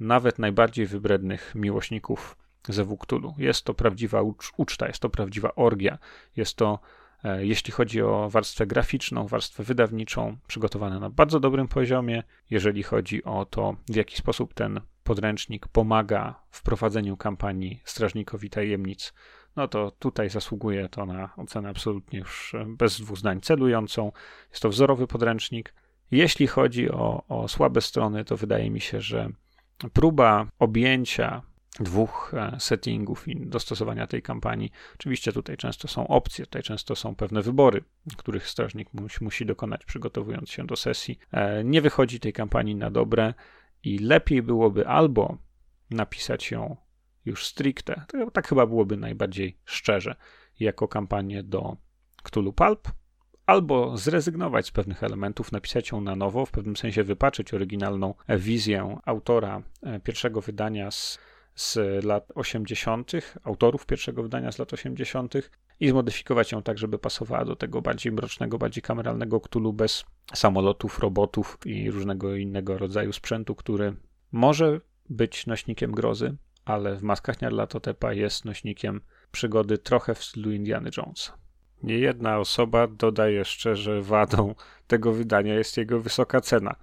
nawet najbardziej wybrednych miłośników ze Wuktulu. Jest to prawdziwa ucz uczta, jest to prawdziwa orgia, jest to e, jeśli chodzi o warstwę graficzną, warstwę wydawniczą, przygotowane na bardzo dobrym poziomie. Jeżeli chodzi o to, w jaki sposób ten podręcznik pomaga w prowadzeniu kampanii Strażnikowi Tajemnic, no to tutaj zasługuje to na ocenę absolutnie już bez dwóch zdań celującą. Jest to wzorowy podręcznik. Jeśli chodzi o, o słabe strony, to wydaje mi się, że próba objęcia dwóch e, settingów i dostosowania tej kampanii. Oczywiście tutaj często są opcje, tutaj często są pewne wybory, których strażnik musi, musi dokonać przygotowując się do sesji. E, nie wychodzi tej kampanii na dobre i lepiej byłoby albo napisać ją już stricte, tak chyba byłoby najbardziej szczerze, jako kampanię do Cthulhu Pulp, albo zrezygnować z pewnych elementów, napisać ją na nowo, w pewnym sensie wypaczyć oryginalną wizję autora e, pierwszego wydania z, z lat 80., autorów pierwszego wydania z lat 80., i zmodyfikować ją tak, żeby pasowała do tego bardziej mrocznego, bardziej kameralnego Cthulhu bez samolotów, robotów i różnego innego rodzaju sprzętu, który może być nośnikiem grozy, ale w Maskach Nyarlathotepa jest nośnikiem przygody trochę w stylu Indiana Jonesa. Nie jedna osoba doda jeszcze, że wadą tego wydania jest jego wysoka cena.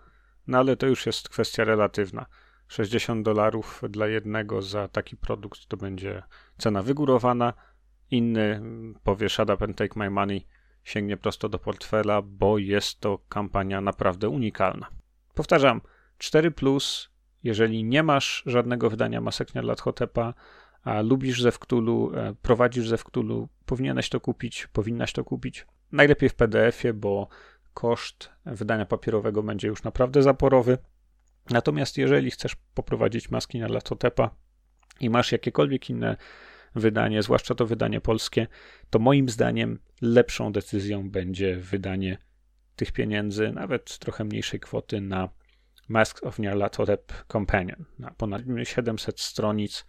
No ale to już jest kwestia relatywna. 60 dolarów dla jednego za taki produkt to będzie cena wygórowana. Inny powie shut up and take my money, sięgnie prosto do portfela, bo jest to kampania naprawdę unikalna. Powtarzam, 4 plus, jeżeli nie masz żadnego wydania Masek dla Hotepa, a lubisz Zewktulu, e, prowadzisz Zewktulu, powinieneś to kupić, powinnaś to kupić. Najlepiej w PDF-ie, bo koszt wydania papierowego będzie już naprawdę zaporowy. Natomiast jeżeli chcesz poprowadzić maski na Latotepa i masz jakiekolwiek inne wydanie, zwłaszcza to wydanie polskie, to moim zdaniem lepszą decyzją będzie wydanie tych pieniędzy, nawet trochę mniejszej kwoty na Masks of Nyarlathotep Companion, na ponad 700 stronic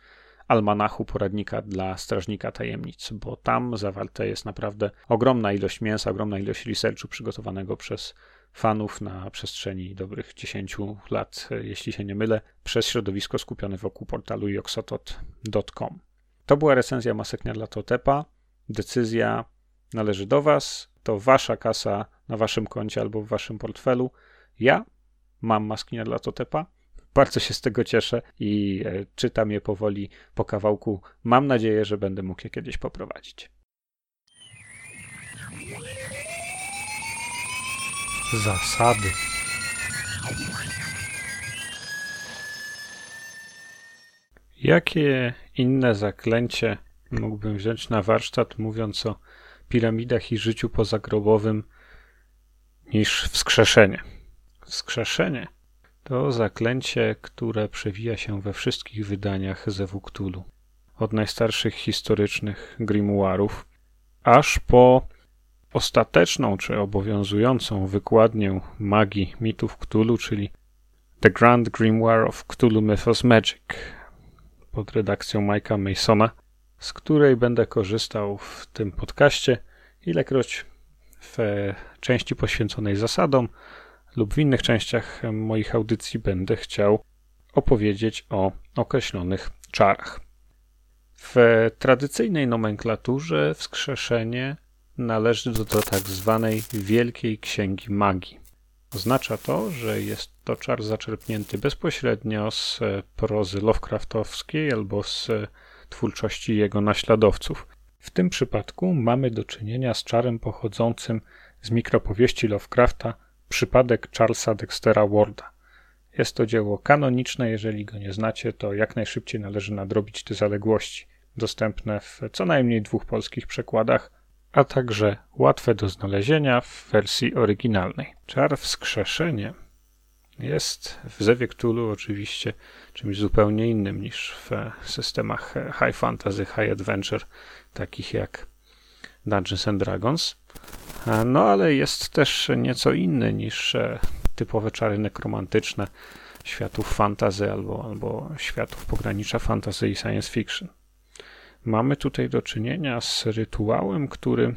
almanachu poradnika dla strażnika tajemnic, bo tam zawarta jest naprawdę ogromna ilość mięsa, ogromna ilość researchu przygotowanego przez fanów na przestrzeni dobrych 10 lat, jeśli się nie mylę, przez środowisko skupione wokół portalu joxotot.com. To była recenzja masek dla Totepa. Decyzja należy do Was. To Wasza kasa na Waszym koncie albo w Waszym portfelu. Ja mam maski dla Totepa. Bardzo się z tego cieszę i e, czytam je powoli po kawałku. Mam nadzieję, że będę mógł je kiedyś poprowadzić. Zasady. Jakie inne zaklęcie mógłbym wziąć na warsztat, mówiąc o piramidach i życiu pozagrobowym, niż wskrzeszenie? Wskrzeszenie to zaklęcie, które przewija się we wszystkich wydaniach Zewu Cthulhu. Od najstarszych historycznych grimoirów, aż po ostateczną czy obowiązującą wykładnię magii mitów Cthulhu, czyli The Grand Grimoire of Cthulhu Mythos Magic pod redakcją Mike'a Masona, z której będę korzystał w tym podcaście, ilekroć w części poświęconej zasadom lub w innych częściach moich audycji będę chciał opowiedzieć o określonych czarach. W tradycyjnej nomenklaturze wskrzeszenie należy do tak zwanej Wielkiej Księgi Magii. Oznacza to, że jest to czar zaczerpnięty bezpośrednio z prozy Lovecraftowskiej albo z twórczości jego naśladowców. W tym przypadku mamy do czynienia z czarem pochodzącym z mikropowieści Lovecrafta Przypadek Charlesa Dextera Warda. Jest to dzieło kanoniczne, jeżeli go nie znacie, to jak najszybciej należy nadrobić te zaległości, dostępne w co najmniej dwóch polskich przekładach, a także łatwe do znalezienia w wersji oryginalnej. Czar Wskrzeszenie jest w Zewie Cthulhu oczywiście czymś zupełnie innym niż w systemach high fantasy, high adventure, takich jak Dungeons and Dragons. No ale jest też nieco inny niż e, typowe czary nekromantyczne światów fantazy albo, albo światów pogranicza fantasy i science fiction. Mamy tutaj do czynienia z rytuałem, który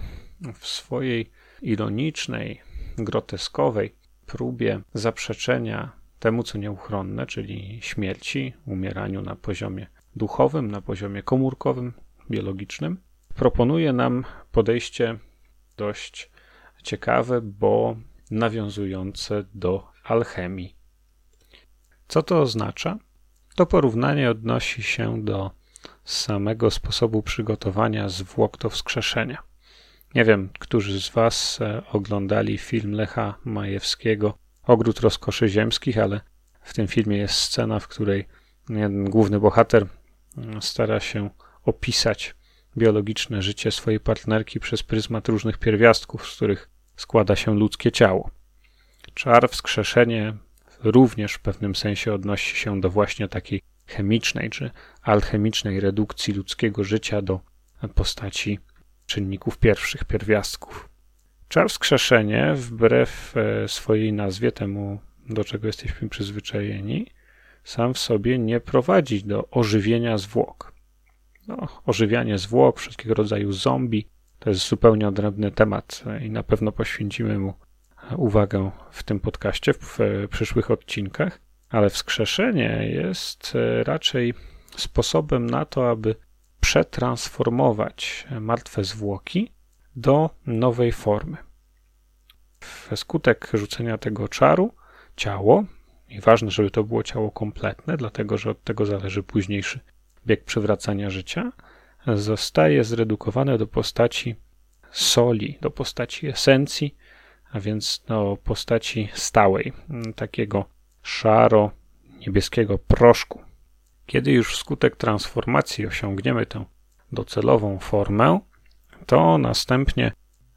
w swojej ironicznej, groteskowej próbie zaprzeczenia temu, co nieuchronne, czyli śmierci, umieraniu na poziomie duchowym, na poziomie komórkowym, biologicznym, proponuje nam podejście dość ciekawe, bo nawiązujące do alchemii. Co to oznacza? To porównanie odnosi się do samego sposobu przygotowania zwłok do wskrzeszenia. Nie wiem, którzy z Was e, oglądali film Lecha Majewskiego Ogród Rozkoszy Ziemskich, ale w tym filmie jest scena, w której główny bohater mm, stara się opisać biologiczne życie swojej partnerki przez pryzmat różnych pierwiastków, z których składa się ludzkie ciało. Czar wskrzeszenie również w pewnym sensie odnosi się do właśnie takiej chemicznej czy alchemicznej redukcji ludzkiego życia do postaci czynników pierwszych, pierwiastków. Czar wskrzeszenie, wbrew e, swojej nazwie, temu do czego jesteśmy przyzwyczajeni, sam w sobie nie prowadzi do ożywienia zwłok. No, ożywianie zwłok, wszystkiego rodzaju zombie, to jest zupełnie odrębny temat i na pewno poświęcimy mu uwagę w tym podcaście, w przyszłych odcinkach, ale wskrzeszenie jest e, raczej sposobem na to, aby przetransformować martwe zwłoki do nowej formy. Wskutek rzucenia tego czaru ciało, I ważne, żeby to było ciało kompletne, dlatego że od tego zależy późniejszy bieg przywracania życia, zostaje zredukowane do postaci soli, do postaci esencji, a więc do postaci stałej, takiego szaro-niebieskiego proszku. Kiedy już wskutek transformacji osiągniemy tę docelową formę, to następnie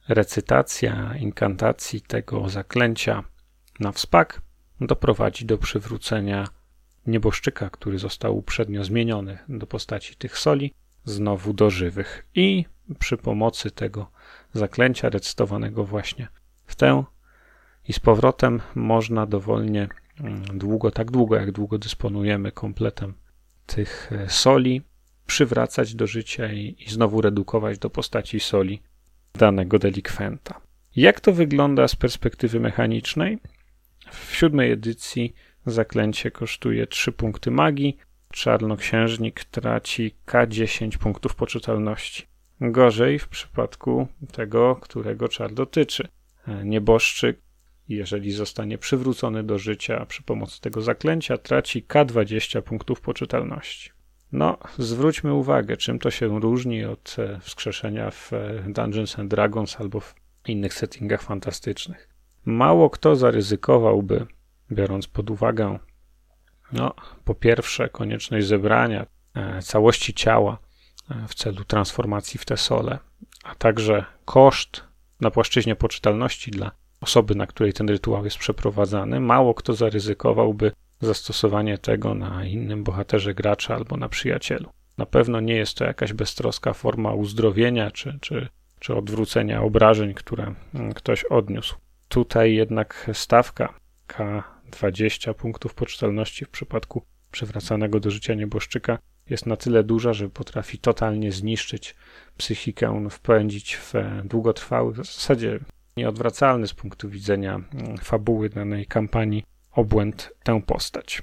recytacja inkantacji tego zaklęcia na wspak doprowadzi do przywrócenia nieboszczyka, który został uprzednio zmieniony do postaci tych soli, znowu do żywych. I przy pomocy tego zaklęcia recytowanego właśnie w tę i z powrotem można dowolnie długo, tak długo, jak długo dysponujemy kompletem tych e, soli, przywracać do życia i, i znowu redukować do postaci soli danego delikwenta. Jak to wygląda z perspektywy mechanicznej? W siódmej edycji zaklęcie kosztuje 3 punkty magii, czarnoksiężnik traci K10 punktów poczytalności. Gorzej w przypadku tego, którego czar dotyczy. Nieboszczyk, jeżeli zostanie przywrócony do życia przy pomocy tego zaklęcia, traci K20 punktów poczytalności. No, zwróćmy uwagę, czym to się różni od e, wskrzeszenia w e, Dungeons and Dragons albo w innych settingach fantastycznych. Mało kto zaryzykowałby, biorąc pod uwagę, no, po pierwsze, konieczność zebrania e, całości ciała w celu transformacji w te sole, a także koszt na płaszczyźnie poczytalności dla osoby, na której ten rytuał jest przeprowadzany. Mało kto zaryzykowałby zastosowanie tego na innym bohaterze gracza albo na przyjacielu. Na pewno nie jest to jakaś beztroska forma uzdrowienia czy, czy, czy odwrócenia obrażeń, które mm, ktoś odniósł. Tutaj jednak stawka K20 punktów poczytalności w przypadku przywracanego do życia nieboszczyka jest na tyle duża, że potrafi totalnie zniszczyć psychikę, wpędzić w długotrwały, w zasadzie nieodwracalny z punktu widzenia mm, fabuły danej kampanii obłęd tę postać.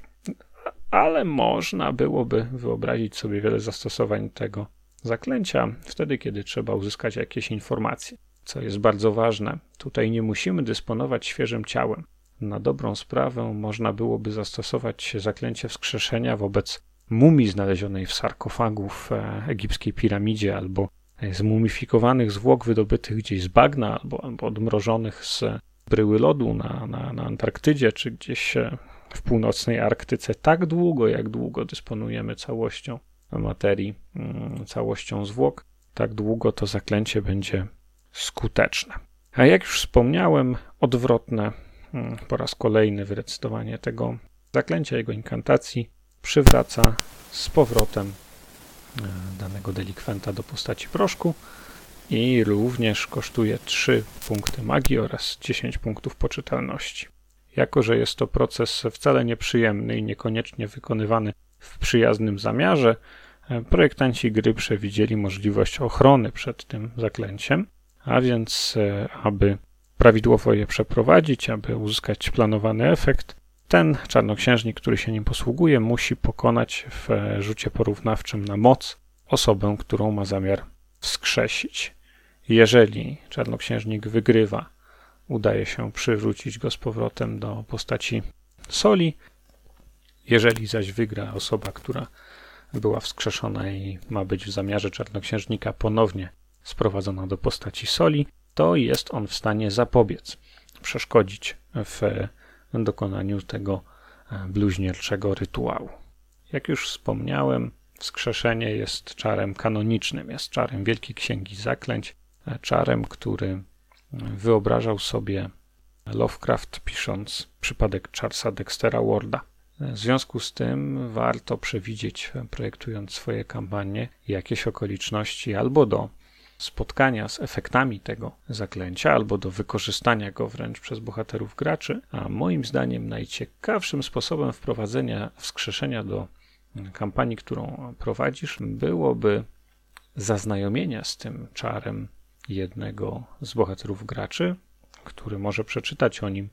Ale można byłoby wyobrazić sobie wiele zastosowań tego zaklęcia wtedy, kiedy trzeba uzyskać jakieś informacje, co jest bardzo ważne. Tutaj nie musimy dysponować świeżym ciałem. Na dobrą sprawę można byłoby zastosować zaklęcie wskrzeszenia wobec mumii znalezionej w sarkofagu w e, egipskiej piramidzie albo zmumifikowanych zwłok wydobytych gdzieś z bagna albo, albo odmrożonych z bryły lodu na, na, na Antarktydzie czy gdzieś e, w północnej Arktyce tak długo, jak długo dysponujemy całością materii, mm, całością zwłok, tak długo to zaklęcie będzie skuteczne. A jak już wspomniałem, odwrotne mm, po raz kolejny wyrecytowanie tego zaklęcia, jego inkantacji przywraca z powrotem danego delikwenta do postaci proszku i również kosztuje 3 punkty magii oraz 10 punktów poczytalności. Jako, że jest to proces wcale nieprzyjemny i niekoniecznie wykonywany w przyjaznym zamiarze, e, projektanci gry przewidzieli możliwość ochrony przed tym zaklęciem, a więc, e, aby prawidłowo je przeprowadzić, aby uzyskać planowany efekt, ten czarnoksiężnik, który się nim posługuje, musi pokonać w rzucie porównawczym na moc osobę, którą ma zamiar wskrzesić. Jeżeli czarnoksiężnik wygrywa, udaje się przywrócić go z powrotem do postaci soli. Jeżeli zaś wygra osoba, która była wskrzeszona i ma być w zamiarze czarnoksiężnika ponownie sprowadzona do postaci soli, to jest on w stanie zapobiec, przeszkodzić w dokonaniu tego bluźnierczego rytuału. Jak już wspomniałem, wskrzeszenie jest czarem kanonicznym, jest czarem Wielkiej Księgi Zaklęć, czarem, który wyobrażał sobie Lovecraft pisząc przypadek Charlesa Dextera Warda. W związku z tym warto przewidzieć, projektując swoje kampanie, jakieś okoliczności albo do spotkania z efektami tego zaklęcia, albo do wykorzystania go wręcz przez bohaterów graczy. A moim zdaniem najciekawszym sposobem wprowadzenia wskrzeszenia do kampanii, którą prowadzisz, byłoby zaznajomienia z tym czarem jednego z bohaterów graczy, który może przeczytać o nim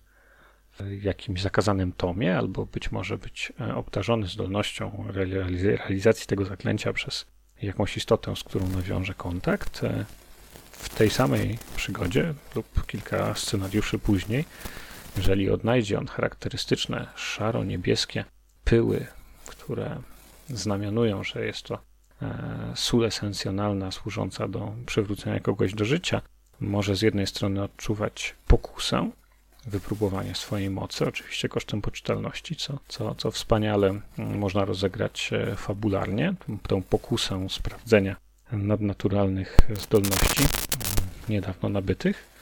w jakimś zakazanym tomie, albo być może być e, obdarzony zdolnością realizacji tego zaklęcia przez jakąś istotę, z którą nawiąże kontakt. E, w tej samej przygodzie lub kilka scenariuszy później Jeżeli odnajdzie on charakterystyczne szaro-niebieskie pyły, które znamionują, że jest to e, sól esencjonalna służąca do przywrócenia kogoś do życia, może z jednej strony odczuwać pokusę, wypróbowanie swojej mocy, oczywiście kosztem poczytalności, co, co, co wspaniale mm, można rozegrać e, fabularnie, tę pokusę sprawdzenia nadnaturalnych zdolności mm, niedawno nabytych.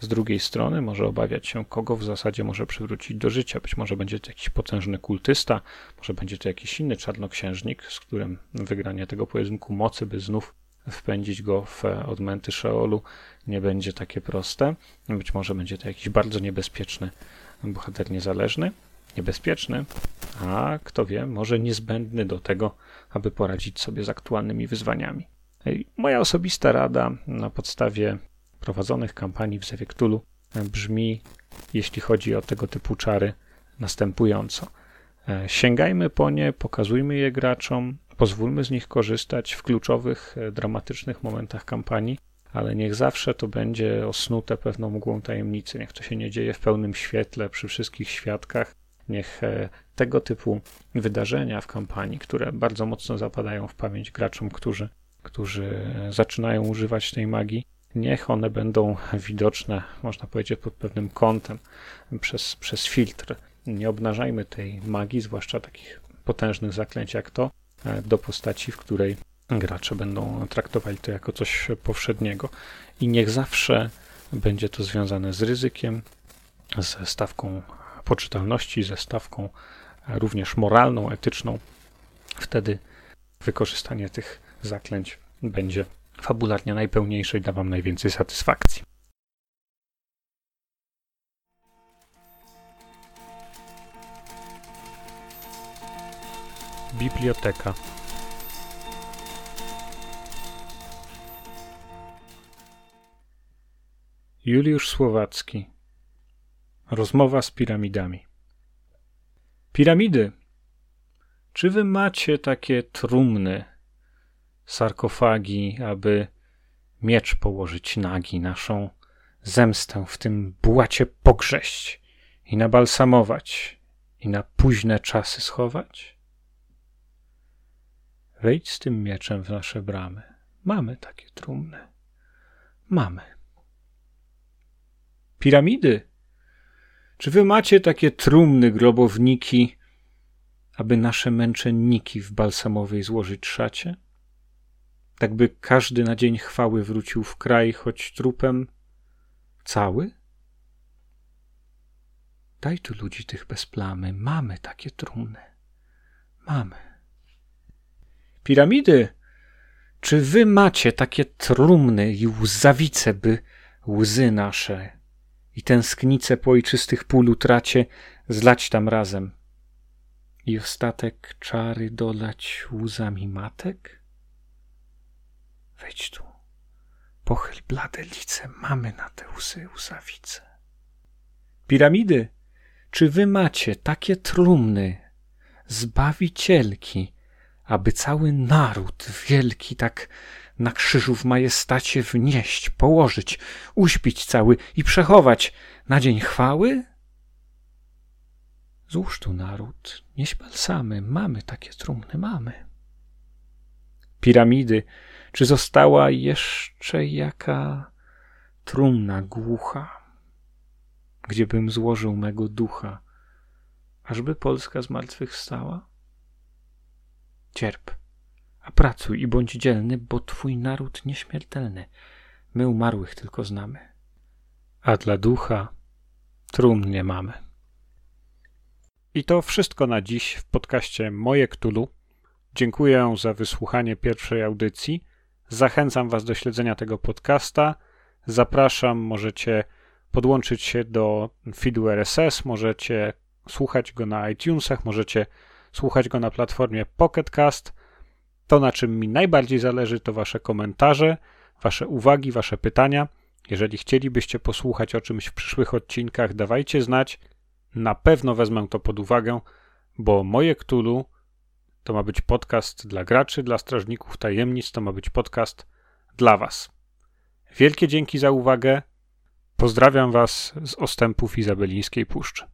Z drugiej strony może obawiać się, kogo w zasadzie może przywrócić do życia. Być może będzie to jakiś potężny kultysta, może będzie to jakiś inny czarnoksiężnik, z którym wygranie tego pojedynku mocy, by znów wpędzić go w odmęty Szeolu, nie będzie takie proste. Być może będzie to jakiś bardzo niebezpieczny bohater niezależny, niebezpieczny, a kto wie, może niezbędny do tego, aby poradzić sobie z aktualnymi wyzwaniami. Moja osobista rada na podstawie prowadzonych kampanii w Zewiektulu brzmi, jeśli chodzi o tego typu czary, następująco. E, sięgajmy po nie, pokazujmy je graczom, pozwólmy z nich korzystać w kluczowych, e, dramatycznych momentach kampanii, ale niech zawsze to będzie osnute pewną mgłą tajemnicy. Niech to się nie dzieje w pełnym świetle, przy wszystkich świadkach. Niech e, tego typu wydarzenia w kampanii, które bardzo mocno zapadają w pamięć graczom, którzy, którzy zaczynają używać tej magii, niech one będą widoczne, można powiedzieć, pod pewnym kątem, przez, przez filtr. Nie obnażajmy tej magii, zwłaszcza takich potężnych zaklęć jak to, e, do postaci, w której gracze będą traktowali to jako coś powszedniego. I niech zawsze będzie to związane z ryzykiem, ze stawką poczytalności, ze stawką również moralną, etyczną. Wtedy wykorzystanie tych zaklęć będzie fabularnie najpełniejsze i da Wam najwięcej satysfakcji. Biblioteka Juliusz Słowacki Rozmowa z piramidami Piramidy. Czy wy macie takie trumny, sarkofagi, aby miecz położyć nagi, naszą zemstę w tym błacie pogrześć i nabalsamować i na późne czasy schować? Wejdź z tym mieczem w nasze bramy. Mamy takie trumny. Mamy. Piramidy. Czy wy macie takie trumny, grobowniki, aby nasze męczenniki w balsamowej złożyć szacie? tak by każdy na dzień chwały wrócił w kraj, choć trupem cały? Daj tu ludzi tych bez plamy, mamy takie trumny. Mamy. Piramidy, czy wy macie takie trumny i łzawice, by łzy nasze i tęsknice po ojczystych pól utracie zlać tam razem i ostatek czary dolać łzami matek? Wejdź tu. Pochyl blade lice, mamy na te łzy łzawice. Piramidy, czy wy macie takie trumny, zbawicielki, aby cały naród wielki tak na krzyżu w majestacie wnieść, położyć, uśpić cały i przechować na dzień chwały? Złóż tu naród, nie balsamy, mamy takie trumny, mamy. Piramidy, czy została jeszcze jaka trumna głucha, gdziebym złożył mego ducha, ażby Polska zmartwychwstała? Cierp, a pracuj i bądź dzielny, bo twój naród nieśmiertelny. My umarłych tylko znamy. A dla ducha trumnie mamy. I to wszystko na dziś w podcaście Moje Ktulu. Dziękuję za wysłuchanie pierwszej audycji. Zachęcam Was do śledzenia tego podcasta. Zapraszam, możecie podłączyć się do feedu RSS, możecie słuchać go na iTunesach, możecie słuchać go na platformie Pocketcast. To, na czym mi najbardziej zależy, to Wasze komentarze, Wasze uwagi, Wasze pytania. Jeżeli chcielibyście posłuchać o czymś w przyszłych odcinkach, dawajcie znać. Na pewno wezmę to pod uwagę, bo moje Ktulu to ma być podcast dla graczy, dla strażników tajemnic, to ma być podcast dla Was. Wielkie dzięki za uwagę. Pozdrawiam Was z ostępów Izabelińskiej Puszczy.